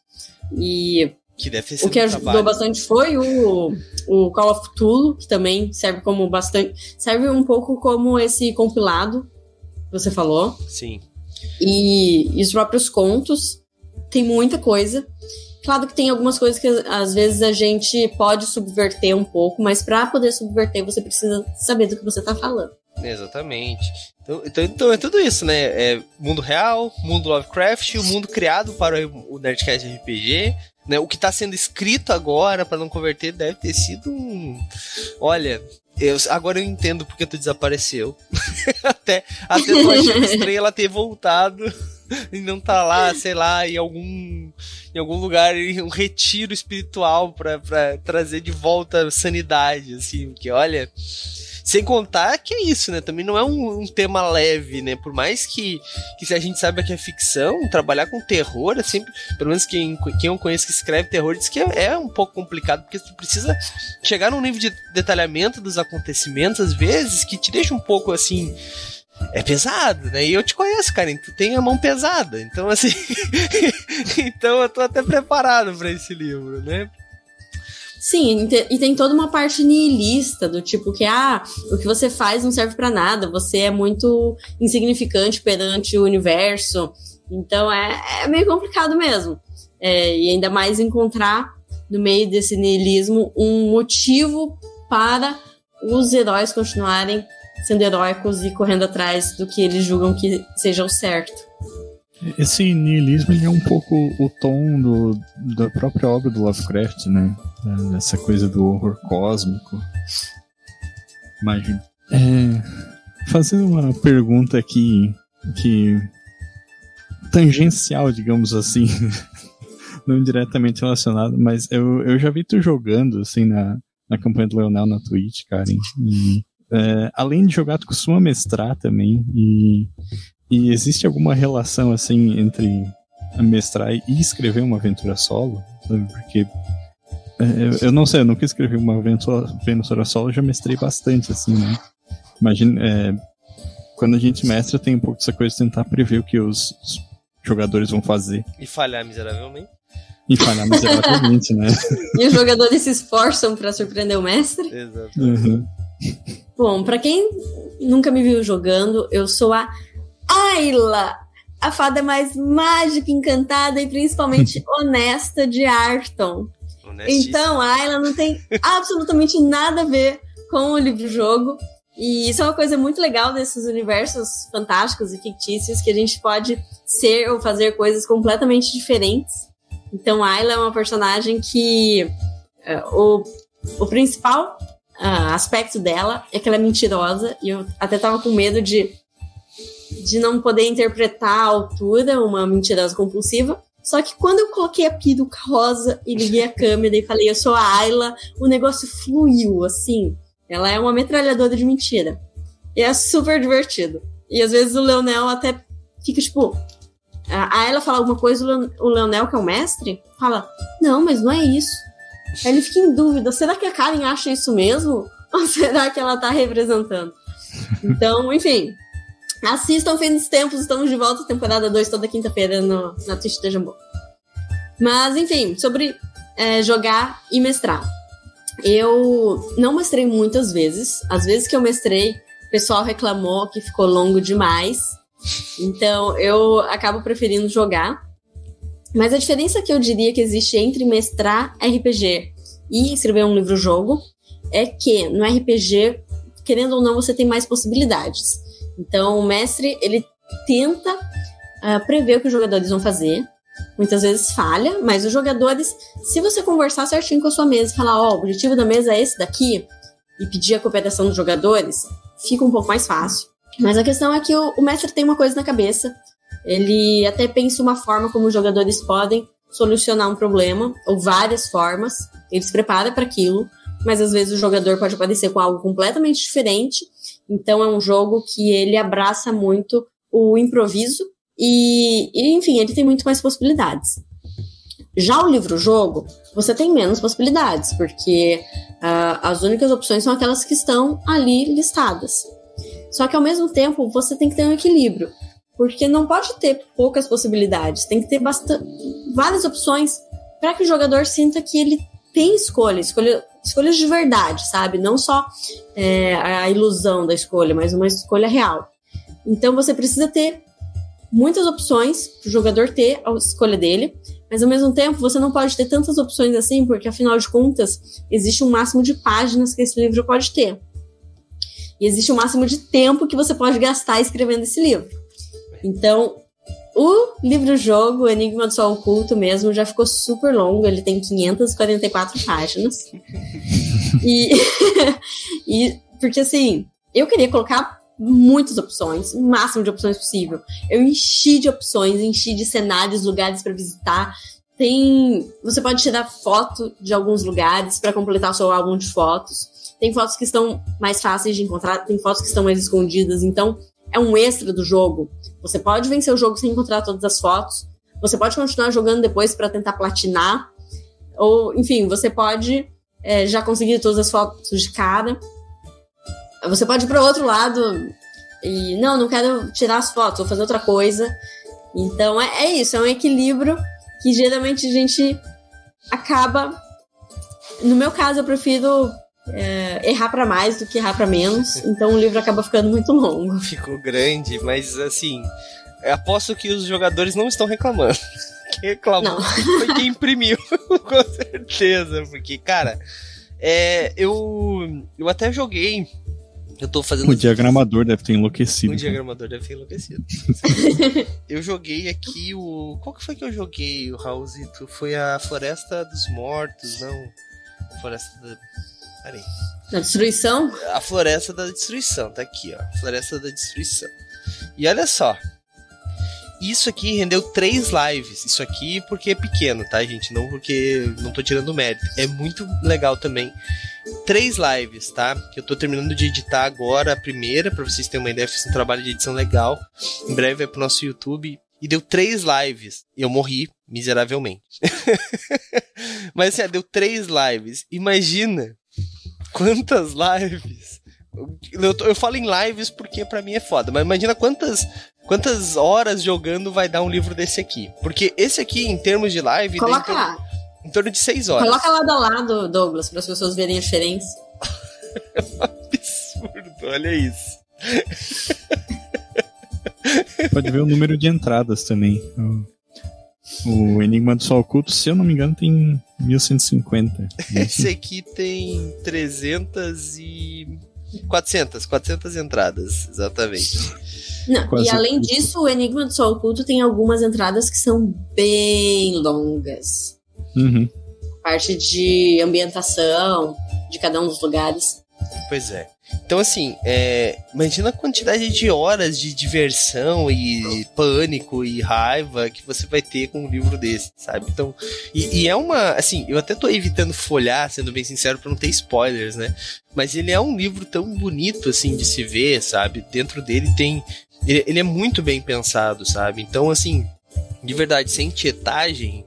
E que deve o que ajudou trabalho. bastante foi o, o Call of Cthulhu, que também serve como bastante. Serve um pouco como esse compilado que você falou. Sim. E, e os próprios contos. Tem muita coisa. Claro que tem algumas coisas que às vezes a gente pode subverter um pouco, mas para poder subverter você precisa saber do que você tá falando. Exatamente. Então, então, então, é tudo isso, né? É mundo real, mundo Lovecraft, o mundo criado para o Nerdcast RPG. Né? O que está sendo escrito agora para não converter deve ter sido um. Olha, eu, agora eu entendo porque tu desapareceu. até até tu achando estranho ela ter voltado e não tá lá, sei lá, em algum em algum lugar, em um retiro espiritual para trazer de volta sanidade, assim, que olha, sem contar que é isso, né? Também não é um, um, tema leve, né? Por mais que, que se a gente saiba que é ficção, trabalhar com terror é sempre. Pelo menos quem, quem eu conheço que escreve terror diz que é, é um pouco complicado, porque tu precisa chegar num nível de detalhamento dos acontecimentos, às vezes, que te deixa um pouco assim é pesado, né? E eu te conheço, cara, tu tem a mão pesada. Então, assim. então eu tô até preparado para esse livro, né? Sim, e tem toda uma parte nihilista, do tipo que, ah, o que você faz não serve para nada, você é muito insignificante perante o universo. Então é, é meio complicado mesmo. É, e ainda mais encontrar no meio desse nihilismo um motivo para os heróis continuarem sendo heróicos e correndo atrás do que eles julgam que seja o certo. Esse nihilismo é um pouco o tom do, da própria obra do Lovecraft, né? Essa coisa do horror cósmico. Imagina. É, fazendo uma pergunta aqui que tangencial, digamos assim, não diretamente relacionado, mas eu, eu já vi tu jogando assim na, na campanha do Leonel na Twitch, Karen. E é, além de jogar, tu costuma mestrar também. E, e existe alguma relação, assim, entre mestrar e escrever uma aventura solo? Sabe? Porque é, eu não sei, eu nunca escrevi uma aventura, aventura solo, já mestrei bastante, assim, né? Imagina, é, quando a gente mestra, tem um pouco dessa coisa de tentar prever o que os, os jogadores vão fazer. E falhar miseravelmente. E falhar miseravelmente, né? E os jogadores se esforçam para surpreender o mestre. Exato. Uhum. Bom, para quem nunca me viu jogando, eu sou a Ayla, a fada mais mágica, encantada e principalmente honesta de Arton. Então, a Ayla não tem absolutamente nada a ver com o livro-jogo. E isso é uma coisa muito legal desses universos fantásticos e fictícios, que a gente pode ser ou fazer coisas completamente diferentes. Então, a Ayla é uma personagem que uh, o, o principal uh, aspecto dela é que ela é mentirosa e eu até tava com medo de de não poder interpretar a altura, uma mentirosa compulsiva. Só que quando eu coloquei a peruca rosa e liguei a câmera e falei, eu sou a Ayla, o negócio fluiu, assim. Ela é uma metralhadora de mentira. E é super divertido. E às vezes o Leonel até fica tipo. A Ayla fala alguma coisa, o Leonel, que é o mestre, fala: Não, mas não é isso. Ele fica em dúvida: será que a Karen acha isso mesmo? Ou será que ela tá representando? Então, enfim, Assistam Fim dos Tempos, estamos de volta, temporada 2, toda quinta-feira na Twitch da Jambô. Mas, enfim, sobre é, jogar e mestrar. Eu não mestrei muitas vezes. Às vezes que eu mestrei, o pessoal reclamou que ficou longo demais. Então, eu acabo preferindo jogar. Mas a diferença que eu diria que existe entre mestrar RPG e escrever um livro-jogo é que no RPG, querendo ou não, você tem mais possibilidades. Então, o mestre, ele tenta uh, prever o que os jogadores vão fazer. Muitas vezes falha, mas os jogadores, se você conversar certinho com a sua mesa e falar, ó, oh, o objetivo da mesa é esse daqui, e pedir a cooperação dos jogadores, fica um pouco mais fácil. Mas a questão é que o, o mestre tem uma coisa na cabeça, ele até pensa uma forma como os jogadores podem solucionar um problema, ou várias formas, ele se prepara para aquilo, mas às vezes o jogador pode aparecer com algo completamente diferente então é um jogo que ele abraça muito o improviso e, e enfim, ele tem muito mais possibilidades. Já o livro-jogo, você tem menos possibilidades, porque uh, as únicas opções são aquelas que estão ali listadas. Só que ao mesmo tempo, você tem que ter um equilíbrio, porque não pode ter poucas possibilidades, tem que ter bastante, várias opções para que o jogador sinta que ele tem escolha, escolha escolhas de verdade, sabe? Não só é, a ilusão da escolha, mas uma escolha real. Então você precisa ter muitas opções para o jogador ter a escolha dele, mas ao mesmo tempo você não pode ter tantas opções assim, porque afinal de contas existe um máximo de páginas que esse livro pode ter. E existe um máximo de tempo que você pode gastar escrevendo esse livro. Então, o livro-jogo, Enigma do Sol Oculto mesmo, já ficou super longo, ele tem 544 páginas. e, e porque assim, eu queria colocar muitas opções, o máximo de opções possível. Eu enchi de opções, enchi de cenários, lugares para visitar. Tem, você pode tirar foto de alguns lugares para completar o seu álbum de fotos. Tem fotos que estão mais fáceis de encontrar, tem fotos que estão mais escondidas, então é um extra do jogo. Você pode vencer o jogo sem encontrar todas as fotos. Você pode continuar jogando depois para tentar platinar. Ou, enfim, você pode é, já conseguir todas as fotos de cara. Você pode ir para outro lado e, não, não quero tirar as fotos, vou fazer outra coisa. Então, é, é isso, é um equilíbrio que geralmente a gente acaba. No meu caso, eu prefiro é, errar para mais do que errar para menos, então o livro acaba ficando muito longo. Ficou grande, mas assim, aposto que os jogadores não estão reclamando. Quem reclamou não. foi quem imprimiu, com certeza, porque, cara, é, eu, eu até joguei. Eu tô fazendo. O diagramador deve ter enlouquecido. O diagramador deve ter enlouquecido. eu joguei aqui o. Qual que foi que eu joguei, o Raulzito? Foi a Floresta dos Mortos, não? Floresta da. Peraí. Da destruição? A floresta da destruição, tá aqui, ó. Floresta da destruição. E olha só. Isso aqui rendeu três lives. Isso aqui porque é pequeno, tá, gente? Não porque não tô tirando mérito. É muito legal também. Três lives, tá? Que eu tô terminando de editar agora a primeira, pra vocês terem uma ideia. Fiz um trabalho de edição legal. Em breve é pro nosso YouTube. E deu três lives. Eu morri miseravelmente. Mas assim, deu três lives. Imagina quantas lives. Eu, eu, falo em lives porque para mim é foda, mas imagina quantas quantas horas jogando vai dar um livro desse aqui. Porque esse aqui, em termos de live, Coloca em, torno, em torno de seis horas. Coloca lado a lado, Douglas, para as pessoas verem a diferença. é um absurdo, olha isso. Pode ver o número de entradas também. O Enigma do Sol Oculto, se eu não me engano, tem 1150. Esse aqui tem 300 e. 400, 400 entradas, exatamente. Não, e além disso, o Enigma do Sol Oculto tem algumas entradas que são bem longas. Uhum. Parte de ambientação de cada um dos lugares. Pois é. Então, assim, é, imagina a quantidade de horas de diversão e pânico e raiva que você vai ter com um livro desse, sabe? Então, e, e é uma. Assim, eu até tô evitando folhar, sendo bem sincero, pra não ter spoilers, né? Mas ele é um livro tão bonito, assim, de se ver, sabe? Dentro dele tem. Ele, ele é muito bem pensado, sabe? Então, assim, de verdade, sem tietagem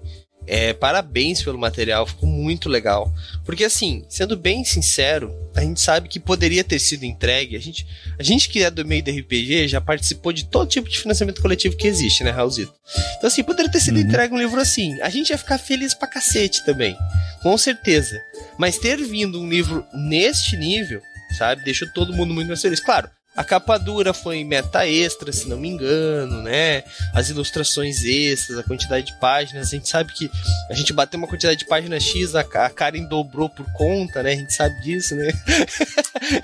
é, parabéns pelo material, ficou muito legal. Porque assim, sendo bem sincero, a gente sabe que poderia ter sido entregue. A gente, a gente que é do meio do RPG já participou de todo tipo de financiamento coletivo que existe, né, Raulzito? Então assim, poderia ter sido uhum. entregue um livro assim. A gente ia ficar feliz pra cacete também, com certeza. Mas ter vindo um livro neste nível, sabe, deixou todo mundo muito mais feliz. Claro, a capa dura foi meta extra, se não me engano, né? As ilustrações extras, a quantidade de páginas. A gente sabe que a gente bateu uma quantidade de páginas X, a, Karen dobrou por conta, né? A gente sabe disso, né?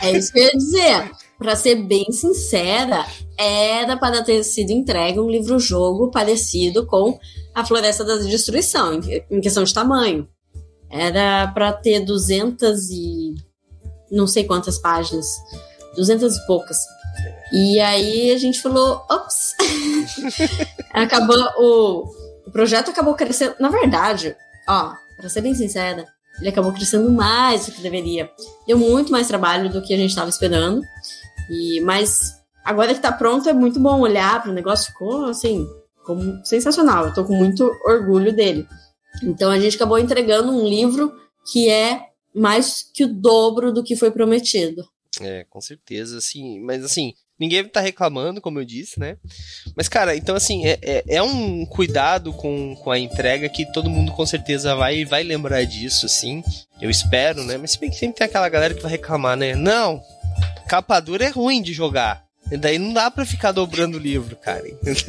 É isso que eu ia dizer. Pra ser bem sincera, era para ter sido entregue um livro-jogo parecido com A Floresta da Destruição, em questão de tamanho. Era para ter 200 e não sei quantas páginas duzentas e poucas. E aí a gente falou, ops, acabou o, o projeto acabou crescendo. Na verdade, ó, para ser bem sincera, ele acabou crescendo mais do que deveria. Deu muito mais trabalho do que a gente estava esperando. E mas agora que tá pronto é muito bom olhar para o negócio ficou assim, como sensacional. Eu tô com muito orgulho dele. Então a gente acabou entregando um livro que é mais que o dobro do que foi prometido. É, com certeza, assim, mas assim, ninguém tá reclamando, como eu disse, né? Mas, cara, então assim, é, é, é, um cuidado com, com a entrega que todo mundo com certeza vai, vai lembrar disso, assim. Eu espero, né? Mas se bem que sempre tem aquela galera que vai reclamar, né? Não, capa dura é ruim de jogar. E daí não dá pra ficar dobrando o livro, cara.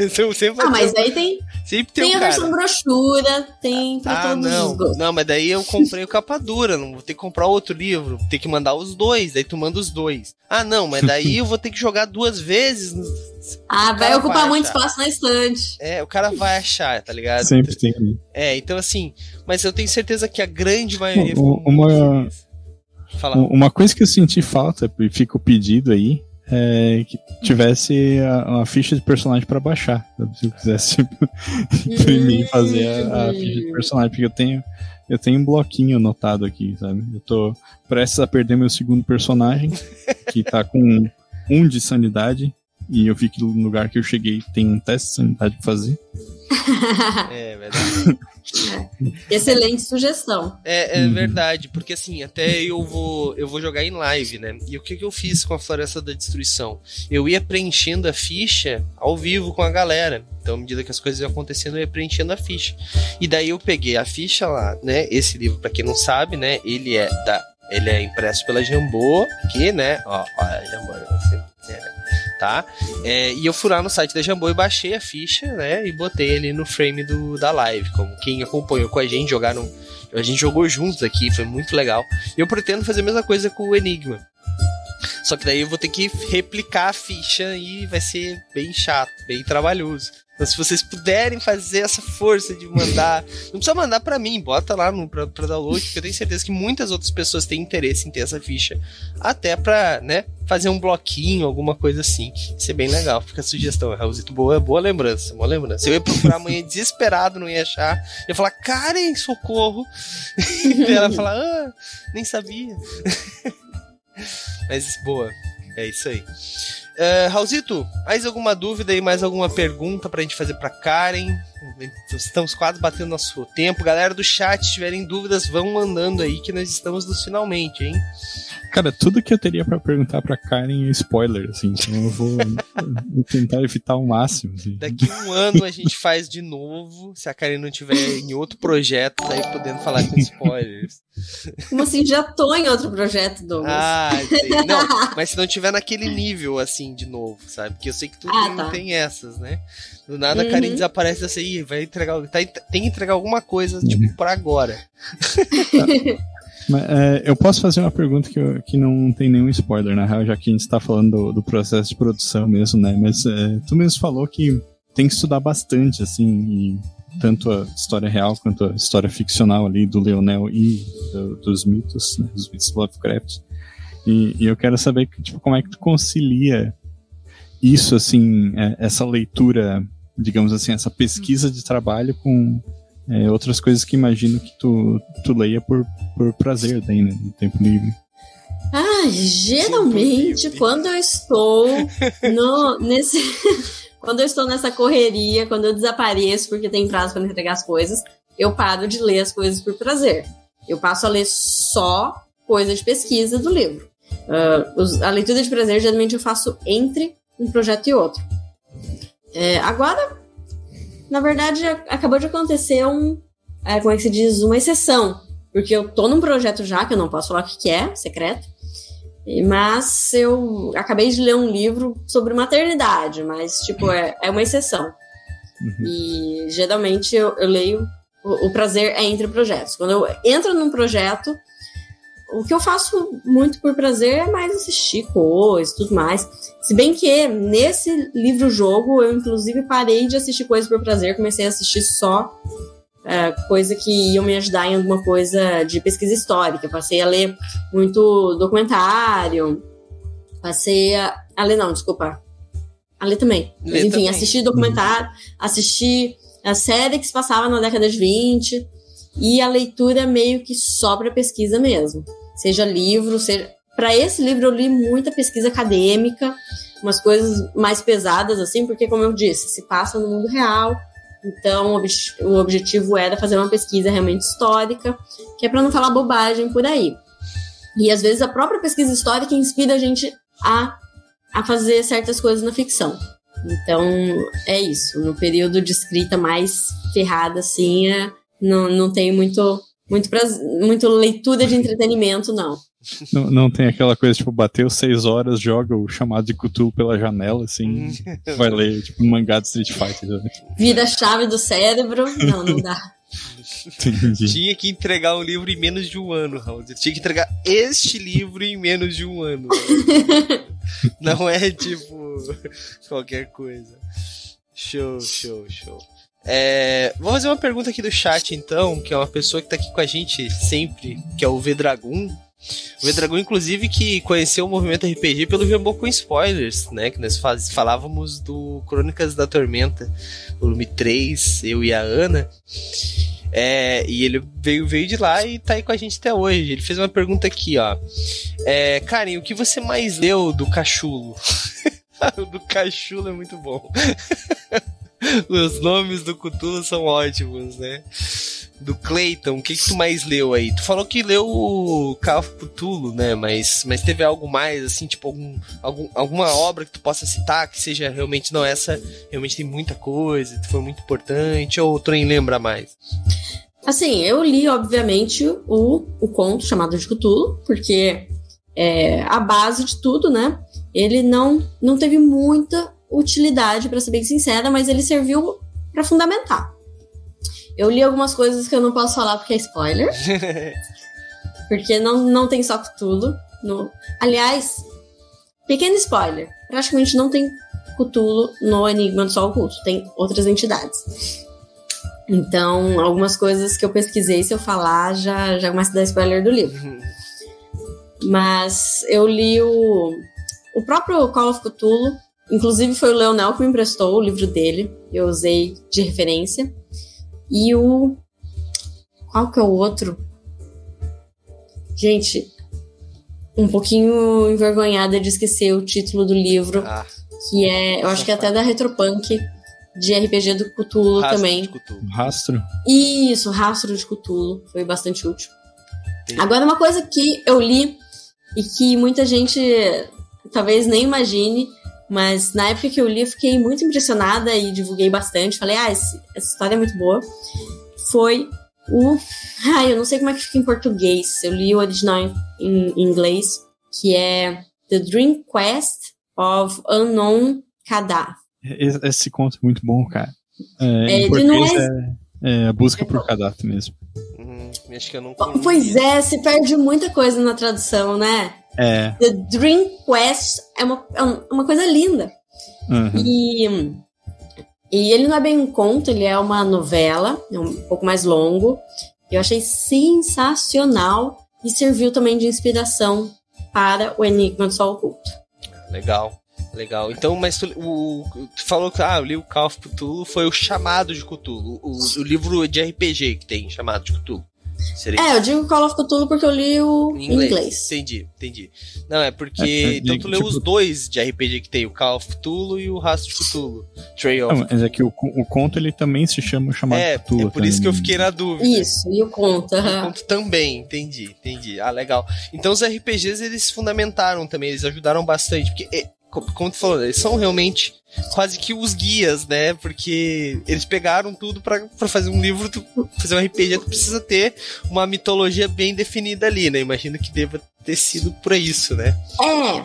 sempre ah, mas aí tem, sempre tem, tem um a versão brochura, tem pra ah, todos não, os gostos. Não, mas daí eu comprei o capa dura, não vou ter que comprar outro livro, vou ter que mandar os dois, daí tu manda os dois. Ah, não, mas daí eu vou ter que jogar duas vezes. Ah, vai ocupar vai muito espaço na estante. É, o cara vai achar, tá ligado? Sempre tem. É, então assim, mas eu tenho certeza que a grande maioria... Uma, uma coisa que eu senti falta, e fica o pedido aí, é, que tivesse uma ficha de personagem para baixar. Se eu quisesse imprimir e fazer a, a, ficha de personagem, porque eu tenho eu tenho um bloquinho anotado aqui, sabe? Eu tô prestes a perder meu segundo personagem, que tá com um de sanidade, e eu vi que no lugar que eu cheguei tem um teste de sanidade pra fazer. é verdade. Excelente sugestão. É, é uhum. verdade, porque assim, até eu vou eu vou jogar em live, né? E o que, que eu fiz com a Floresta da Destruição? Eu ia preenchendo a ficha ao vivo com a galera. Então, à medida que as coisas iam acontecendo, eu ia preenchendo a ficha. E daí eu peguei a ficha lá, né? Esse livro, para quem não sabe, né? Ele é da ele é impresso pela Jambô, aqui, né? Ó, ó a Jambô, você, é, tá? É, e eu fui lá no site da Jambô e baixei a ficha, né? E botei ele no frame do, da live. Como quem acompanhou com a gente, jogaram. A gente jogou juntos aqui, foi muito legal. E eu pretendo fazer a mesma coisa com o Enigma. Só que daí eu vou ter que replicar a ficha e vai ser bem chato, bem trabalhoso. Então, se vocês puderem fazer essa força de mandar, não precisa mandar para mim, bota lá no pra, pra download, porque eu tenho certeza que muitas outras pessoas têm interesse em ter essa ficha, até pra, né, fazer um bloquinho, alguma coisa assim. Isso é bem legal. Fica a sugestão, Raulzito. Boa, boa lembrança, boa lembrança. Eu ia procurar amanhã desesperado, não ia achar. Ia falar, Karen, socorro. e ela ia falar, ah, nem sabia. Mas boa, é isso aí. Uh, Raulzito, mais alguma dúvida e mais alguma pergunta pra gente fazer pra Karen? Estamos quase batendo nosso tempo. Galera do chat, se tiverem dúvidas, vão mandando aí que nós estamos nos finalmente, hein? Cara, tudo que eu teria para perguntar pra Karen é spoiler, assim, então eu vou tentar evitar ao máximo. Assim. Daqui um ano a gente faz de novo, se a Karen não tiver em outro projeto, daí podendo falar com spoilers. Como assim, já tô em outro projeto, Douglas. Ah, sei. Não, mas se não tiver naquele nível, assim, de novo, sabe? Porque eu sei que tu ah, tem, tá. tem essas, né? Do nada uhum. a Karen desaparece assim, vai entregar, tá, tem que entregar alguma coisa, tipo, uhum. pra agora. Mas, é, eu posso fazer uma pergunta que, eu, que não tem nenhum spoiler, na real, já que a gente está falando do, do, processo de produção mesmo, né? Mas é, tu mesmo falou que tem que estudar bastante, assim, tanto a história real quanto a história ficcional ali do Leonel e do, dos mitos, né? Dos mitos Lovecraft. E, e, eu quero saber tipo, como é que tu concilia isso, assim, é, essa leitura, digamos assim, essa pesquisa de trabalho com é, outras coisas que imagino que tu, tu leia por, por prazer daí, né, no tempo livre. Ah, geralmente quando eu estou no, nesse. quando eu estou nessa correria, quando eu desapareço porque tem prazo para entregar as coisas, eu paro de ler as coisas por prazer. Eu passo a ler só coisa de pesquisa do livro. Uh, os, a leitura de prazer geralmente eu faço entre um projeto e outro. É, agora, na verdade, acabou de acontecer um. É, como é que se diz? Uma exceção. Porque eu tô num projeto já, que eu não posso falar o que, que é, secreto. Mas eu acabei de ler um livro sobre maternidade, mas, tipo, é, é uma exceção. Uhum. E geralmente eu, eu leio. O, o, prazer é entre projetos. Quando eu entro num projeto, o que eu faço muito por prazer é mais assistir coisas e tudo mais. Se bem que nesse livro-jogo eu, inclusive, parei de assistir coisas por prazer, comecei a assistir só é, coisa que iam me ajudar em alguma coisa de pesquisa histórica. Passei a ler muito documentário, passei a, a ler, não, desculpa, a ler também. Ler Mas, enfim, também. assistir documentário, assistir a série que se passava na década de 20 e a leitura meio que só para pesquisa mesmo. Seja livro, seja. Para esse livro eu li muita pesquisa acadêmica, umas coisas mais pesadas, assim, porque, como eu disse, se passa no mundo real, então, o objetivo era fazer uma pesquisa realmente histórica, que é para não falar bobagem por aí. E às vezes a própria pesquisa histórica inspira a gente a, a fazer certas coisas na ficção. Então, é isso. No período de escrita mais ferrada, assim, é, não, não tem muito, muito, muito leitura de entretenimento, não. Não, não tem aquela coisa, tipo, bateu seis horas, joga o chamado de Cthulhu pela janela, assim, vai ler, tipo, um mangá de Street Fighter. Né? Vira chave do cérebro. Não, não dá. Entendi. Tinha que entregar um livro em menos de um ano, Raul. Tinha que entregar este livro em menos de um ano. não é, tipo, qualquer coisa. Show, show, show. É, vou fazer uma pergunta aqui do chat, então, que é uma pessoa que tá aqui com a gente sempre, que é o V Dragon. O Vedragon, inclusive, que conheceu o movimento RPG pelo Jambô com spoilers, né? Que nós faz, falávamos do Crônicas da Tormenta, volume 3, eu e a Ana. É, e ele veio, veio de lá e tá aí com a gente até hoje. Ele fez uma pergunta aqui, ó. É, Karen, o que você mais leu do Cachulo? do Cachulo é muito bom. Os nomes do Cthulhu são ótimos, né? do Clayton, o que, que tu mais leu aí? Tu falou que leu o Call of Cthulhu, né? Mas, mas teve algo mais, assim, tipo, algum, algum, alguma obra que tu possa citar que seja realmente, não, essa realmente tem muita coisa, foi muito importante, ou tu nem lembra mais? Assim, eu li, obviamente, o, o conto chamado de Cthulhu, porque é a base de tudo, né? Ele não, não teve muita utilidade, para ser bem sincera, mas ele serviu para fundamentar. Eu li algumas coisas que eu não posso falar porque é spoiler. porque não, não tem só Cthulhu. No... Aliás, pequeno spoiler. Praticamente não tem Cthulhu no Enigma do Sol Oculto. Tem outras entidades. Então, algumas coisas que eu pesquisei, se eu falar, já, já começa a dar spoiler do livro. Mas eu li o, o próprio Call of Cthulhu. Inclusive, foi o Leonel que me emprestou o livro dele. Eu usei de referência. E o. Qual que é o outro? Gente, um pouquinho envergonhada de esquecer o título do livro, ah, que é, eu acho que é até da Retropunk, de RPG do Cthulhu Rastro também. De Cthulhu. Rastro? Isso, Rastro de Cthulhu, foi bastante útil. Sim. Agora, uma coisa que eu li e que muita gente talvez nem imagine mas na época que eu li, eu fiquei muito impressionada e divulguei bastante. Falei, ah, esse, essa história é muito boa. Foi o. Ah, eu não sei como é que fica em português. Eu li o original em, em inglês, que é The Dream Quest of Unknown Kadaf. Esse conto é muito bom, cara. É, é, em português é, é, a busca por Kadaf mesmo. Hum, acho que eu não Pois é, se perde muita coisa na tradução, né? É. The Dream Quest é uma, é uma coisa linda. Uhum. E, e ele não é bem um conto, ele é uma novela, é um pouco mais longo. Eu achei sensacional e serviu também de inspiração para o Enigma do Sol Oculto. Legal. Legal. Então, mas tu, o, tu falou que ah, eu li o Call of Cthulhu, foi o chamado de Cthulhu, o, o livro de RPG que tem chamado de Cthulhu. Seria é, eu digo Call of Cthulhu porque eu li o em inglês. inglês. Entendi, entendi. Não, é porque. É, é, então tu leu tipo... os dois de RPG que tem, o Call of Cthulhu e o Rastro de Cthulhu. Trail Não, mas é que o, o conto ele também se chama chamado é, Cthulhu. É por também. isso que eu fiquei na dúvida. Isso, e o conto. O conto também, entendi, entendi. Ah, legal. Então os RPGs eles fundamentaram também, eles ajudaram bastante. Porque é, como tu falou, eles são realmente quase que os guias, né? Porque eles pegaram tudo para fazer um livro, tu, fazer um RPG, tu precisa ter uma mitologia bem definida ali, né? Imagino que deva ter sido por isso, né? É,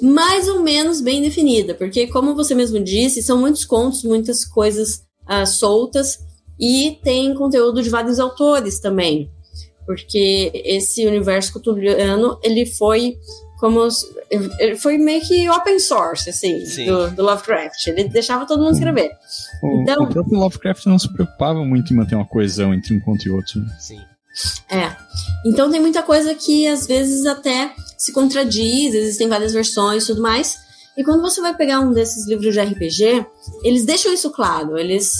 mais ou menos bem definida, porque como você mesmo disse, são muitos contos, muitas coisas uh, soltas e tem conteúdo de vários autores também, porque esse universo cutuliano ele foi como ele foi meio que open source, assim, do, do, Lovecraft. Ele deixava todo mundo escrever. O, então, o próprio Lovecraft não se preocupava muito em manter uma coesão entre um conto e outro. Né? Sim. É. Então tem muita coisa que às vezes até se contradiz, existem várias versões e tudo mais. E quando você vai pegar um desses livros de RPG, eles deixam isso claro. Eles,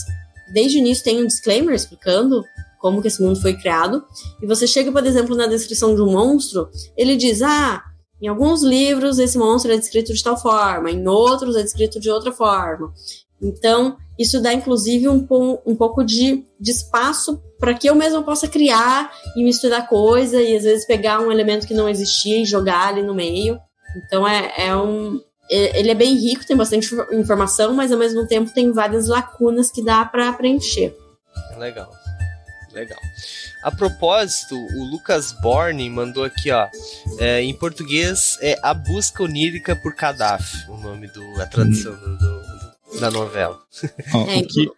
desde o início, têm um disclaimer explicando como que esse mundo foi criado. E você chega, por exemplo, na descrição de um monstro, ele diz: Ah, em alguns livros, esse monstro é descrito de tal forma, em outros é descrito de outra forma. Então, isso dá inclusive um, um pouco de, de espaço para que eu mesma possa criar e misturar coisa e às vezes pegar um elemento que não existia e jogar ali no meio. Então, é, é um. Ele é bem rico, tem bastante informação, mas ao mesmo tempo tem várias lacunas que dá para preencher. Legal. Legal. A propósito, o Lucas Borne mandou aqui, ó. É, em português é A Busca Onírica por Kadhafi, o nome do. a tradução do, do, da novela. Ó, é, o, que,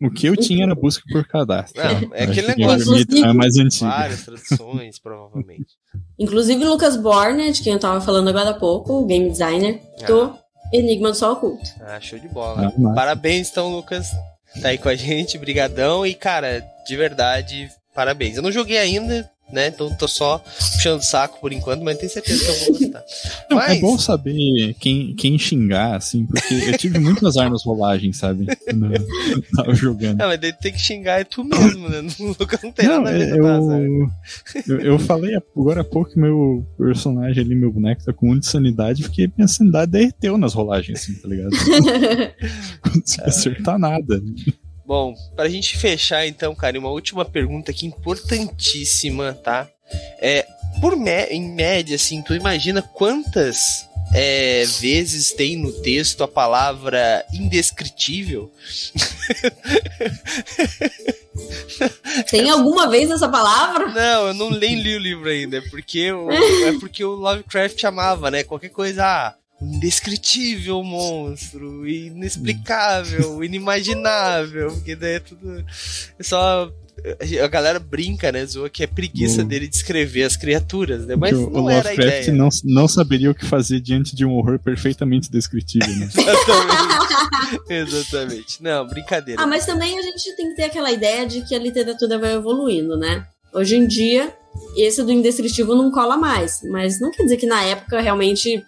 o que eu tinha era Busca por Kadhafi. Não, é aquele negócio. É mais antigo. Várias traduções, provavelmente. Inclusive, Lucas Borne, de quem eu tava falando agora há pouco, o game designer ah. do Enigma do Sol Oculto. Ah, show de bola. Ah, Parabéns, então, Lucas. Tá aí com a gente, brigadão. E, cara, de verdade, parabéns. Eu não joguei ainda, né? Então tô só puxando o saco por enquanto, mas tenho certeza que eu vou gostar. Não, é mas... É bom saber quem, quem xingar, assim, porque eu tive muitas armas rolagens, sabe? Quando eu tava jogando. Não, mas daí tem que xingar é tu mesmo, né? No Lucas não tem não, nada a ver eu, eu, eu falei agora há pouco que meu personagem ali, meu boneco, tá com um de sanidade, porque minha sanidade derreteu nas rolagens, assim, tá ligado? Não consegui acertar nada. Bom, pra gente fechar então, cara, uma última pergunta aqui importantíssima, tá? É, por em média, assim, tu imagina quantas é, vezes tem no texto a palavra indescritível? Tem alguma vez essa palavra? Não, eu não nem li o livro ainda, é porque, o, é porque o Lovecraft amava, né? Qualquer coisa, ah, indescritível monstro, inexplicável, inimaginável, porque daí é tudo. É só. A galera brinca, né? Zoa que é preguiça dele descrever as criaturas, né? Mas o, não o era a ideia. Não, não saberia o que fazer diante de um horror perfeitamente descritível, né? Exatamente. Exatamente. Não, brincadeira. Ah, mas também a gente tem que ter aquela ideia de que a literatura vai evoluindo, né? Hoje em dia, esse do indescritível não cola mais. Mas não quer dizer que na época realmente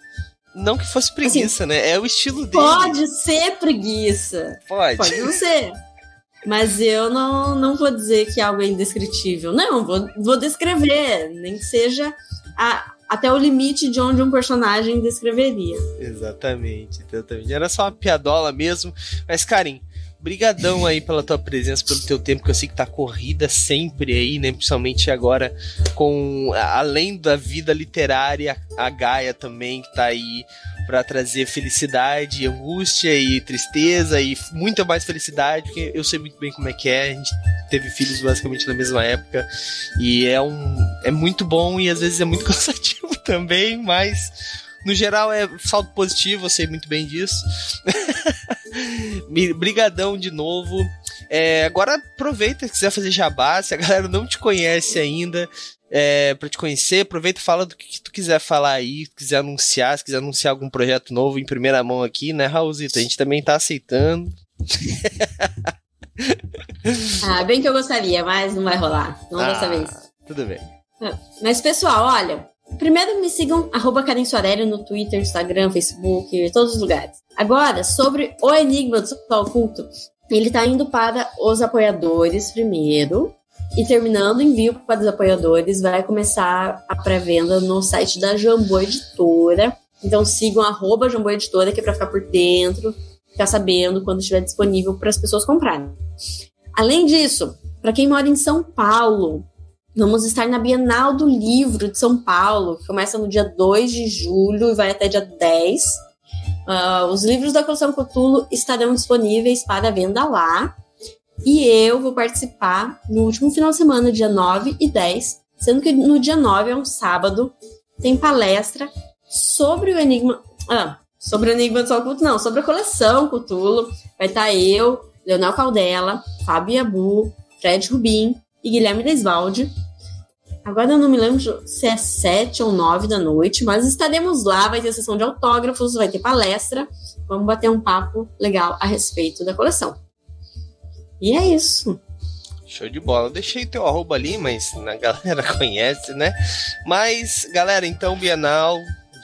não que fosse preguiça, assim, né? É o estilo dele. Pode ser preguiça. Pode. Pode não ser. Mas eu não, não vou dizer que algo é indescritível. Não, vou, vou descrever. Nem que seja a, até o limite de onde um personagem descreveria. Exatamente, exatamente. Era só uma piadola mesmo. Mas, Karim, brigadão aí pela tua presença, pelo teu tempo, que eu sei que tá corrida sempre aí, né? Principalmente agora com além da vida literária, a Gaia também que tá aí para trazer felicidade, angústia e tristeza e muita mais felicidade, porque eu sei muito bem como é que é. A gente teve filhos basicamente na mesma época e é um é muito bom e às vezes é muito cansativo também, mas no geral é saldo positivo, eu sei muito bem disso. Brigadão de novo. É, agora aproveita se quiser fazer jabá, se a galera não te conhece ainda, é, para te conhecer, aproveita e fala do que, que, tu quiser falar aí, se quiser anunciar, se quiser anunciar algum projeto novo em primeira mão aqui, né, Raulzito? A gente também tá aceitando. ah, bem que eu gostaria, mas não vai rolar. Não ah, dessa vez. Tudo bem. Mas, pessoal, olha, Primeiro me sigam, arroba Karen Soarelli no Twitter, Instagram, Facebook, todos os lugares. Agora, sobre o Enigma do Sol Oculto, ele tá indo para os apoiadores primeiro. E terminando o envio para os apoiadores, vai começar a pré-venda no site da Jambô Editora. Então sigam arroba Jambô Editora, que é para ficar por dentro, ficar sabendo quando estiver disponível para as pessoas comprarem. Além disso, para quem mora em São Paulo, vamos estar na Bienal do Livro de São Paulo, que começa no dia 2 de julho e vai até dia 10. Uh, ah, os livros da coleção Cotulo estarão disponíveis para venda lá. E eu vou participar no último final de semana, dia 9 e 10, sendo que no dia 9 é um sábado, tem palestra sobre o Enigma. Ah, sobre o Enigma do Sol Culto, não, sobre a coleção Cutulo. Vai estar eu, Leonel Caldela, Fábio Abu, Fred Rubin e Guilherme Desvalde. Agora eu não me lembro se é sete ou nove da noite, mas estaremos lá, vai ter sessão de autógrafos, vai ter palestra. Vamos bater um papo legal a respeito da coleção. E é isso. Show de bola. Deixei teu arroba ali, mas a galera conhece, né? Mas, galera, então, Bienal,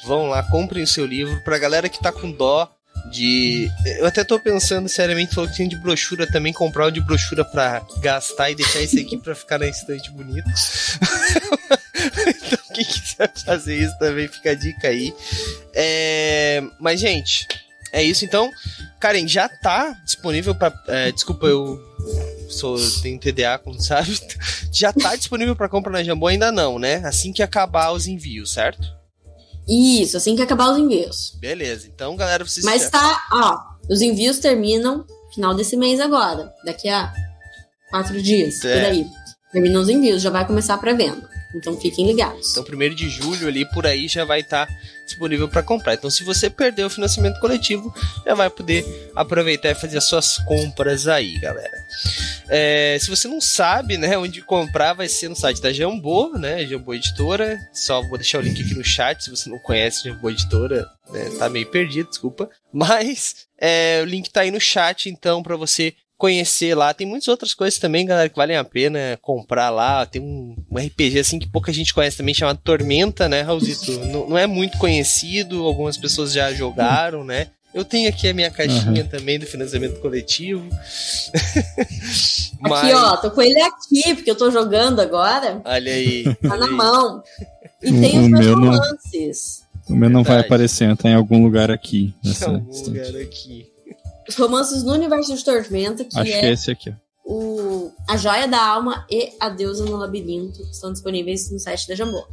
vão lá, comprem o seu livro. Pra galera que tá com dó de. Eu até tô pensando seriamente, falou que tinha de brochura também, comprar o de brochura pra gastar e deixar esse aqui pra ficar na estante bonito. então, quem quiser fazer isso também, fica a dica aí. É... Mas, gente, é isso então. Karen, já tá disponível para é, Desculpa, eu sou tenho TDA, como sabe. Já tá disponível para compra na Jambô? Ainda não, né? Assim que acabar os envios, certo? Isso, assim que acabar os envios. Beleza, então galera, vocês. Mas tá, ó, os envios terminam final desse mês agora, daqui a quatro dias, é. por aí. Terminam os envios, já vai começar a pré-venda. Então fiquem ligados. Então, primeiro de julho ali por aí já vai estar tá disponível para comprar. Então, se você perdeu o financiamento coletivo, já vai poder aproveitar e fazer as suas compras aí, galera. É, se você não sabe, né, onde comprar, vai ser no site da Jambô, né, Jambô Editora. Só vou deixar o link aqui no chat. Se você não conhece Jambô Editora, né, tá meio perdido, desculpa. Mas é, o link tá aí no chat, então, para você conhecer lá. Tem muitas outras coisas também, galera, que valem a pena comprar lá. Tem um, um RPG assim que pouca gente conhece também, chamado Tormenta, né, Raulzito? não, não é muito conhecido, algumas pessoas já jogaram, né? Eu tenho aqui a minha caixinha uhum. também do financiamento coletivo. Mas... Aqui, ó, tô com ele aqui, porque eu tô jogando agora. Olha aí. Tá na mão. E tem o, os meus romances. Não, o meu não vai aparecer, tá em algum lugar aqui. Nessa em algum lugar aqui. Os romances no universo de Tormenta, que Acho é, que é esse aqui. O A Joia da Alma e A Deusa no Labirinto estão disponíveis no site da Jambô.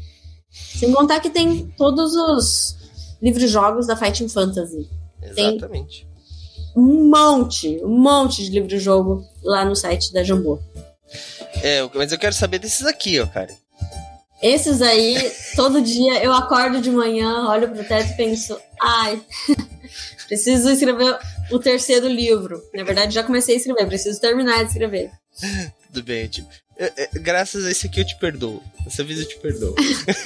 Sem contar que tem todos os livros-jogos da Fighting Fantasy. Exatamente. Tem um monte, um monte de livro-jogo lá no site da Jambô. É, mas eu quero saber desses aqui, ó, cara. Esses aí, todo dia eu acordo de manhã, olho pro teto e penso, ai, preciso escrever o terceiro livro. Na verdade, já comecei a escrever, preciso terminar de escrever. Tudo bem, tipo. Graças a esse aqui eu te perdoo. Dessa vez eu te perdoo.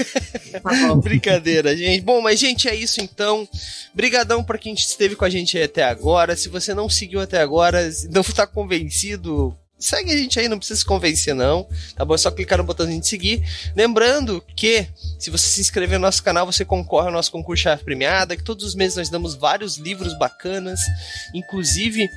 tá Brincadeira, gente. Bom, mas gente, é isso então. Brigadão para quem esteve com a gente até agora. Se você não seguiu até agora, não está convencido, segue a gente aí, não precisa se convencer não, tá bom? É só clicar no botãozinho de seguir. Lembrando que se você se inscrever no nosso canal, você concorre ao nosso concurso chave premiada, que todos os meses nós damos vários livros bacanas, inclusive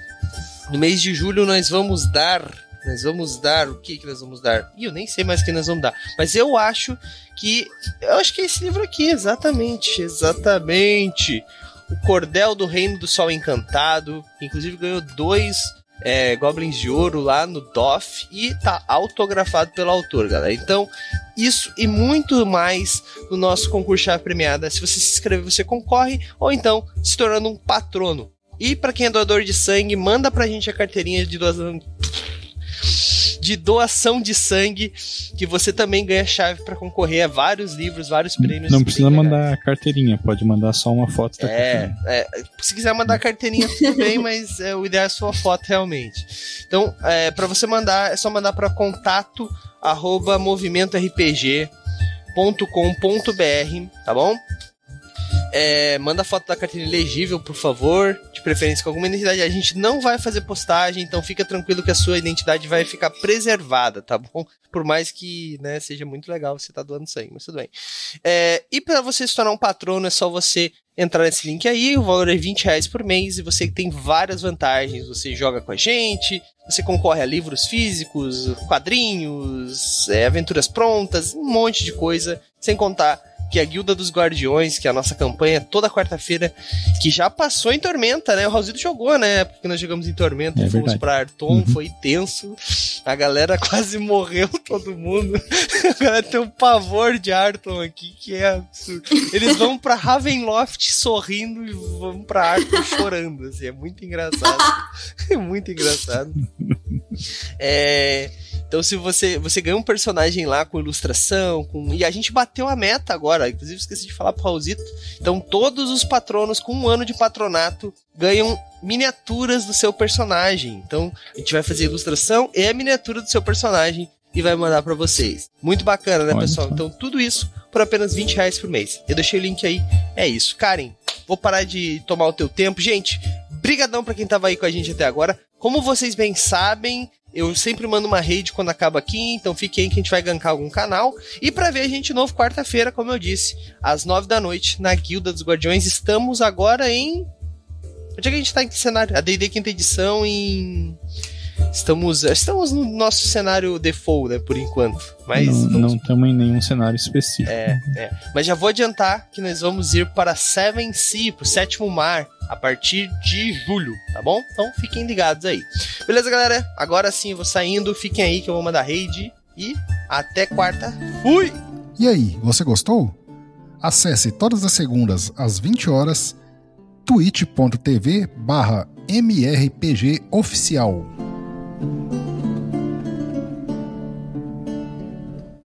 no mês de julho nós vamos dar nós vamos dar o que que nós vamos dar? Ih, eu nem sei mais o que nós vamos dar, mas eu acho que eu acho que é esse livro aqui, exatamente, exatamente. O Cordel do Reino do Sol Encantado, que inclusive ganhou dois é, Goblins de Ouro lá no DOF e tá autografado pelo autor, galera. Então, isso e muito mais no nosso concurso chave premiada. Se você se inscrever, você concorre, ou então se tornando um patrono. E para quem é doador de sangue, manda pra gente a carteirinha de doação de doação de sangue, que você também ganha chave para concorrer a vários livros, vários prêmios. Não precisa mandar carteirinha, pode mandar só uma foto da é. É, se quiser mandar carteirinha, tudo bem, mas é, o ideal é sua foto realmente. Então, é, para você mandar, é só mandar para contato arroba movimentorpg.com.br, tá bom? É, manda foto da carteirinha legível, por favor. Tipo, preferência com alguma identidade, a gente não vai fazer postagem, então fica tranquilo que a sua identidade vai ficar preservada, tá bom? Por mais que né, seja muito legal você estar tá doando sangue, mas tudo bem. É, e para você se tornar um patrono, é só você entrar nesse link aí, o valor é 20 reais por mês e você tem várias vantagens. Você joga com a gente, você concorre a livros físicos, quadrinhos, é, aventuras prontas, um monte de coisa, sem contar que é a Guilda dos Guardiões, que é a nossa campanha toda quarta-feira, que já passou em Tormenta, né? O Raulzito jogou, né? Porque nós jogamos em Tormenta, é fomos pra Arton, uhum. foi tenso. A galera quase morreu, todo mundo. A galera tem um pavor de Arton aqui, que é absurdo. Eles vão pra Ravenloft sorrindo e vão pra Arton chorando, assim, é muito engraçado. É muito engraçado. É... Então, se você, você ganha um personagem lá com ilustração, com. E a gente bateu a meta agora, inclusive esqueci de falar pro Raulzito. Então, todos os patronos com um ano de patronato ganham miniaturas do seu personagem. Então, a gente vai fazer ilustração e a miniatura do seu personagem e vai mandar para vocês. Muito bacana, né, Olha pessoal? Só. Então, tudo isso por apenas 20 reais por mês. Eu deixei o link aí. É isso. Karen, vou parar de tomar o teu tempo. Gente, brigadão para quem tava aí com a gente até agora. Como vocês bem sabem, eu sempre mando uma raid quando acaba aqui, então fique aí que a gente vai gankar algum canal. E para ver a gente novo quarta-feira, como eu disse, às nove da noite, na Guilda dos Guardiões. Estamos agora em. Onde é que a gente tá em que cenário? A DD quinta edição em. Estamos, estamos no nosso cenário default, né, por enquanto. Mas não estamos em nenhum cenário específico. É, é. Mas já vou adiantar que nós vamos ir para Seven Sea, pro sétimo mar, a partir de julho, tá bom? Então fiquem ligados aí. Beleza, galera? Agora sim eu vou saindo. Fiquem aí que eu vou mandar raid. E até quarta. Fui! E aí, você gostou? Acesse todas as segundas às 20 horas twitch.tv barra mrpgoficial. Thank you.